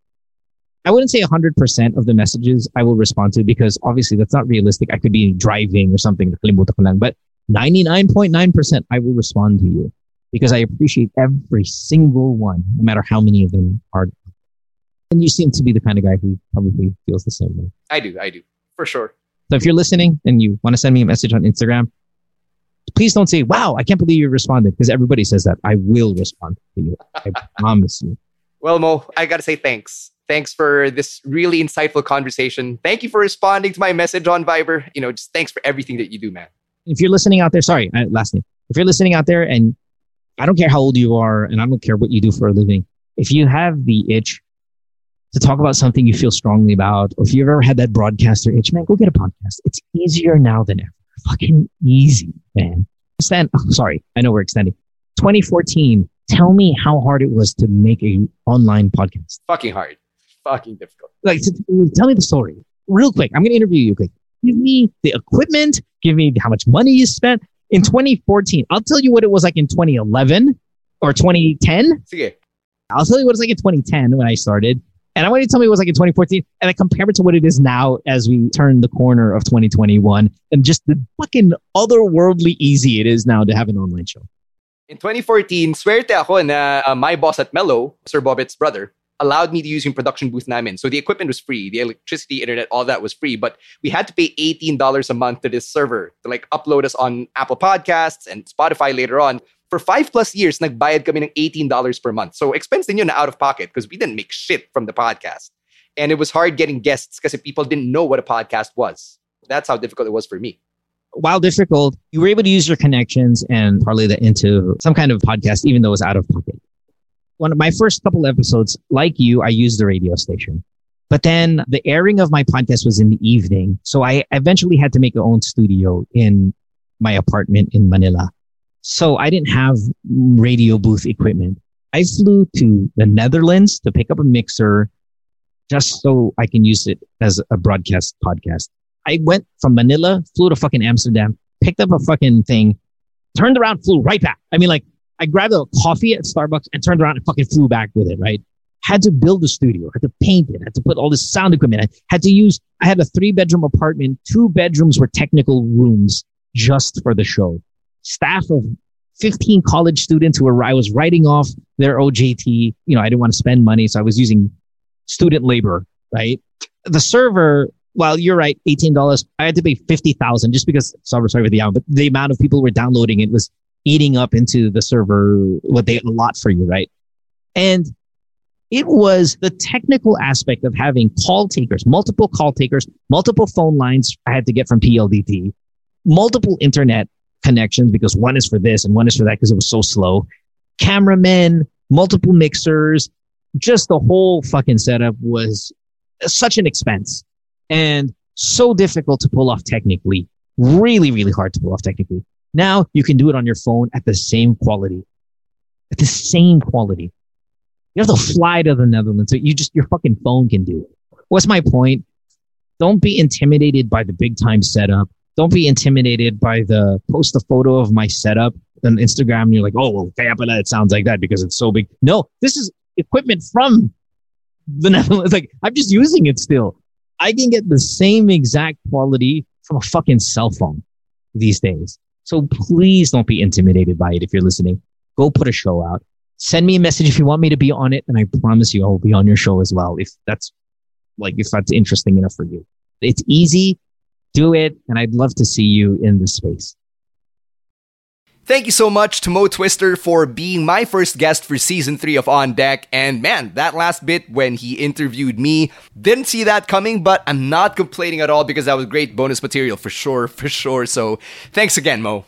Speaker 2: I wouldn't say 100% of the messages I will respond to because obviously that's not realistic. I could be driving or something, but 99.9% I will respond to you because I appreciate every single one, no matter how many of them are. And you seem to be the kind of guy who probably feels the same way.
Speaker 1: I do, I do, for sure.
Speaker 2: So if you're listening and you want to send me a message on Instagram, please don't say, wow, I can't believe you responded because everybody says that. I will respond to you. I promise you.
Speaker 1: Well, Mo, I got to say thanks. Thanks for this really insightful conversation. Thank you for responding to my message on Viber. You know, just thanks for everything that you do, man.
Speaker 2: If you're listening out there, sorry, uh, last name. If you're listening out there and I don't care how old you are and I don't care what you do for a living. If you have the itch to talk about something you feel strongly about, or if you've ever had that broadcaster itch, man, go get a podcast. It's easier now than ever. Fucking easy, man. Stan, oh, sorry, I know we're extending. 2014, tell me how hard it was to make a online podcast.
Speaker 1: Fucking hard. Fucking difficult.
Speaker 2: Like, tell me the story real quick. I'm going to interview you quick. Give me the equipment. Give me how much money you spent in 2014. I'll tell you what it was like in 2011 or 2010.
Speaker 1: Okay.
Speaker 2: I'll tell you what it's like in 2010 when I started. And I want you to tell me what it was like in 2014 and I compare it to what it is now as we turn the corner of 2021 and just the fucking otherworldly easy it is now to have an online show.
Speaker 1: In 2014, swerte ako na uh, my boss at Mellow, Sir Bobet's brother, allowed me to use yung production booth namin. So the equipment was free, the electricity, internet, all that was free, but we had to pay $18 a month to this server to like upload us on Apple Podcasts and Spotify later on. For five plus years, nagbayad kami ng $18 per month. So expense din yun out of pocket because we didn't make shit from the podcast. And it was hard getting guests because people didn't know what a podcast was. That's how difficult it was for me
Speaker 2: while difficult, you were able to use your connections and parlay that into some kind of podcast, even though it was out of pocket one of my first couple episodes, like you, I used the radio station. But then the airing of my podcast was in the evening. So I eventually had to make my own studio in my apartment in Manila. So I didn't have radio booth equipment. I flew to the Netherlands to pick up a mixer just so I can use it as a broadcast podcast. I went from Manila, flew to fucking Amsterdam, picked up a fucking thing, turned around, flew right back. I mean, like I grabbed a coffee at Starbucks and turned around and fucking flew back with it, right? Had to build the studio, had to paint it, had to put all this sound equipment. I had to use, I had a three bedroom apartment. Two bedrooms were technical rooms just for the show. Staff of 15 college students who were, I was writing off their OJT. You know, I didn't want to spend money. So I was using student labor, right? The server, well, you're right, $18. I had to pay 50,000 just because, sorry, sorry for the hour, but the amount of people who were downloading it was eating up into the server what they allot for you, right? And it was the technical aspect of having call takers, multiple call takers, multiple phone lines I had to get from PLDT, multiple internet connections because one is for this and one is for that because it was so slow, cameramen, multiple mixers, just the whole fucking setup was such an expense and so difficult to pull off technically. Really, really hard to pull off technically. Now you can do it on your phone at the same quality. At the same quality. You have to fly to the Netherlands. You just, your fucking phone can do it. What's my point? Don't be intimidated by the big time setup. Don't be intimidated by the post a photo of my setup on Instagram and you're like, oh, well, kaya pala it sounds like that because it's so big. No, this is equipment from the Netherlands. Like, I'm just using it still. I can get the same exact quality from a fucking cell phone these days. So please don't be intimidated by it if you're listening. Go put a show out. Send me a message if you want me to be on it, and I promise you I will be on your show as well if that's like if that's interesting enough for you. It's easy. Do it, and I'd love to see you in the space.
Speaker 1: Thank you so much to Mo Twister for being my first guest for season three of On Deck. And man, that last bit when he interviewed me, didn't see that coming, but I'm not complaining at all because that was great bonus material for sure, for sure. So thanks again, Mo.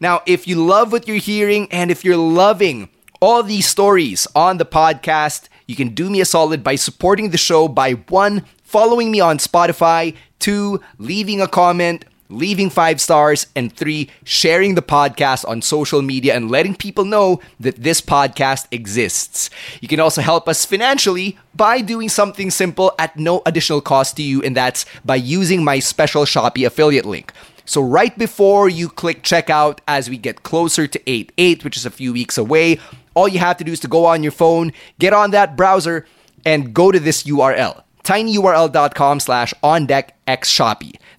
Speaker 1: Now, if you love what you're hearing and if you're loving all these stories on the podcast, you can do me a solid by supporting the show by one, following me on Spotify, two, leaving a comment, leaving five stars, and three, sharing the podcast on social media and letting people know that this podcast exists. You can also help us financially by doing something simple at no additional cost to you, and that's by using my special Shopee affiliate link. So, right before you click checkout, as we get closer to 8 8, which is a few weeks away, all you have to do is to go on your phone, get on that browser, and go to this URL tinyurl.com slash on deck x.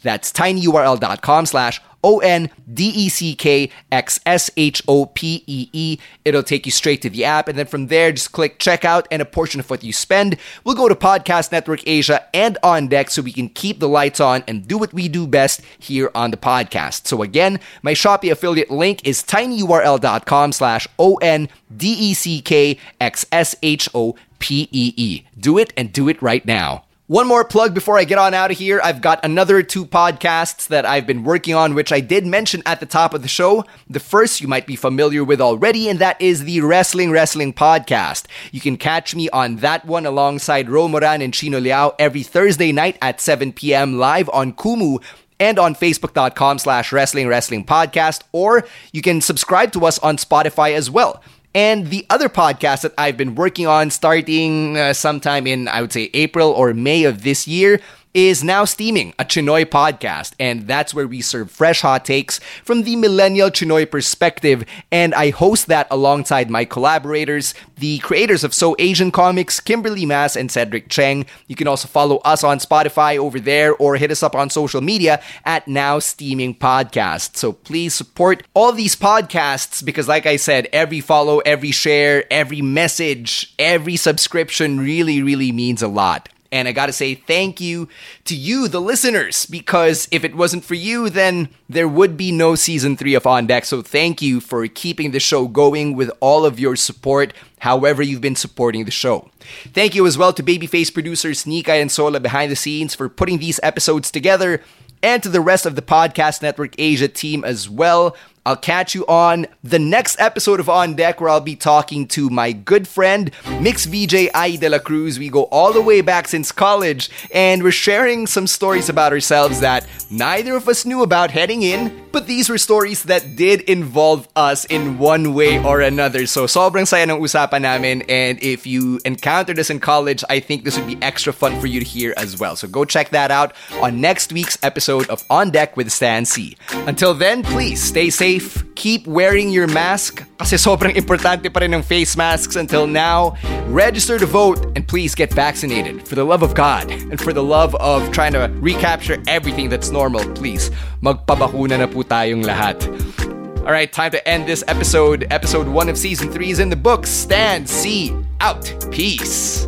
Speaker 1: That's tinyurl.com slash O N D E C K X S H O P E E. It'll take you straight to the app. And then from there, just click checkout, and a portion of what you spend will go to Podcast Network Asia and On Deck so we can keep the lights on and do what we do best here on the podcast. So again, my Shopee affiliate link is tinyurl.com slash O N D E C K X S H O P E E. Do it and do it right now. One more plug before I get on out of here. I've got another two podcasts that I've been working on, which I did mention at the top of the show. The first you might be familiar with already, and that is the Wrestling Wrestling Podcast. You can catch me on that one alongside Ro Moran and Chino Liao every Thursday night at 7 p.m. live on Kumu and on facebook.com slash wrestling wrestling podcast, or you can subscribe to us on Spotify as well. And the other podcast that I've been working on starting uh, sometime in, I would say, April or May of this year is now steaming a Chinoy podcast. And that's where we serve fresh hot takes from the millennial Chinoy perspective. And I host that alongside my collaborators, the creators of So Asian Comics, Kimberly Mass and Cedric Cheng. You can also follow us on Spotify over there or hit us up on social media at Now Steaming Podcast. So please support all these podcasts because, like I said, every follow, every share, every message, every subscription really, really means a lot. And I gotta say thank you to you, the listeners, because if it wasn't for you, then there would be no season three of On Deck. So thank you for keeping the show going with all of your support, however you've been supporting the show. Thank you as well to Babyface producers Nika and Sola behind the scenes for putting these episodes together, and to the rest of the Podcast Network Asia team as well. I'll catch you on the next episode of On Deck where I'll be talking to my good friend, Myx VJ Ai de la Cruz. We go all the way back since college and we're sharing some stories about ourselves that neither of us knew about heading in, but these were stories that did involve us in one way or another. So sobrang saya ng usapan namin and if you encountered us in college, I think this would be extra fun for you to hear as well. So go check that out on next week's episode of On Deck with Stan Sy. Until then, please stay safe keep wearing your mask kasi sobrang importante pa rin ng face masks until now. Register to vote and please get vaccinated. For the love of God and for the love of trying to recapture everything that's normal, please, magpabakuna na po tayong lahat. All right, time to end this episode. Episode 1 of season 3 is in the books. Stand, see, out. Peace.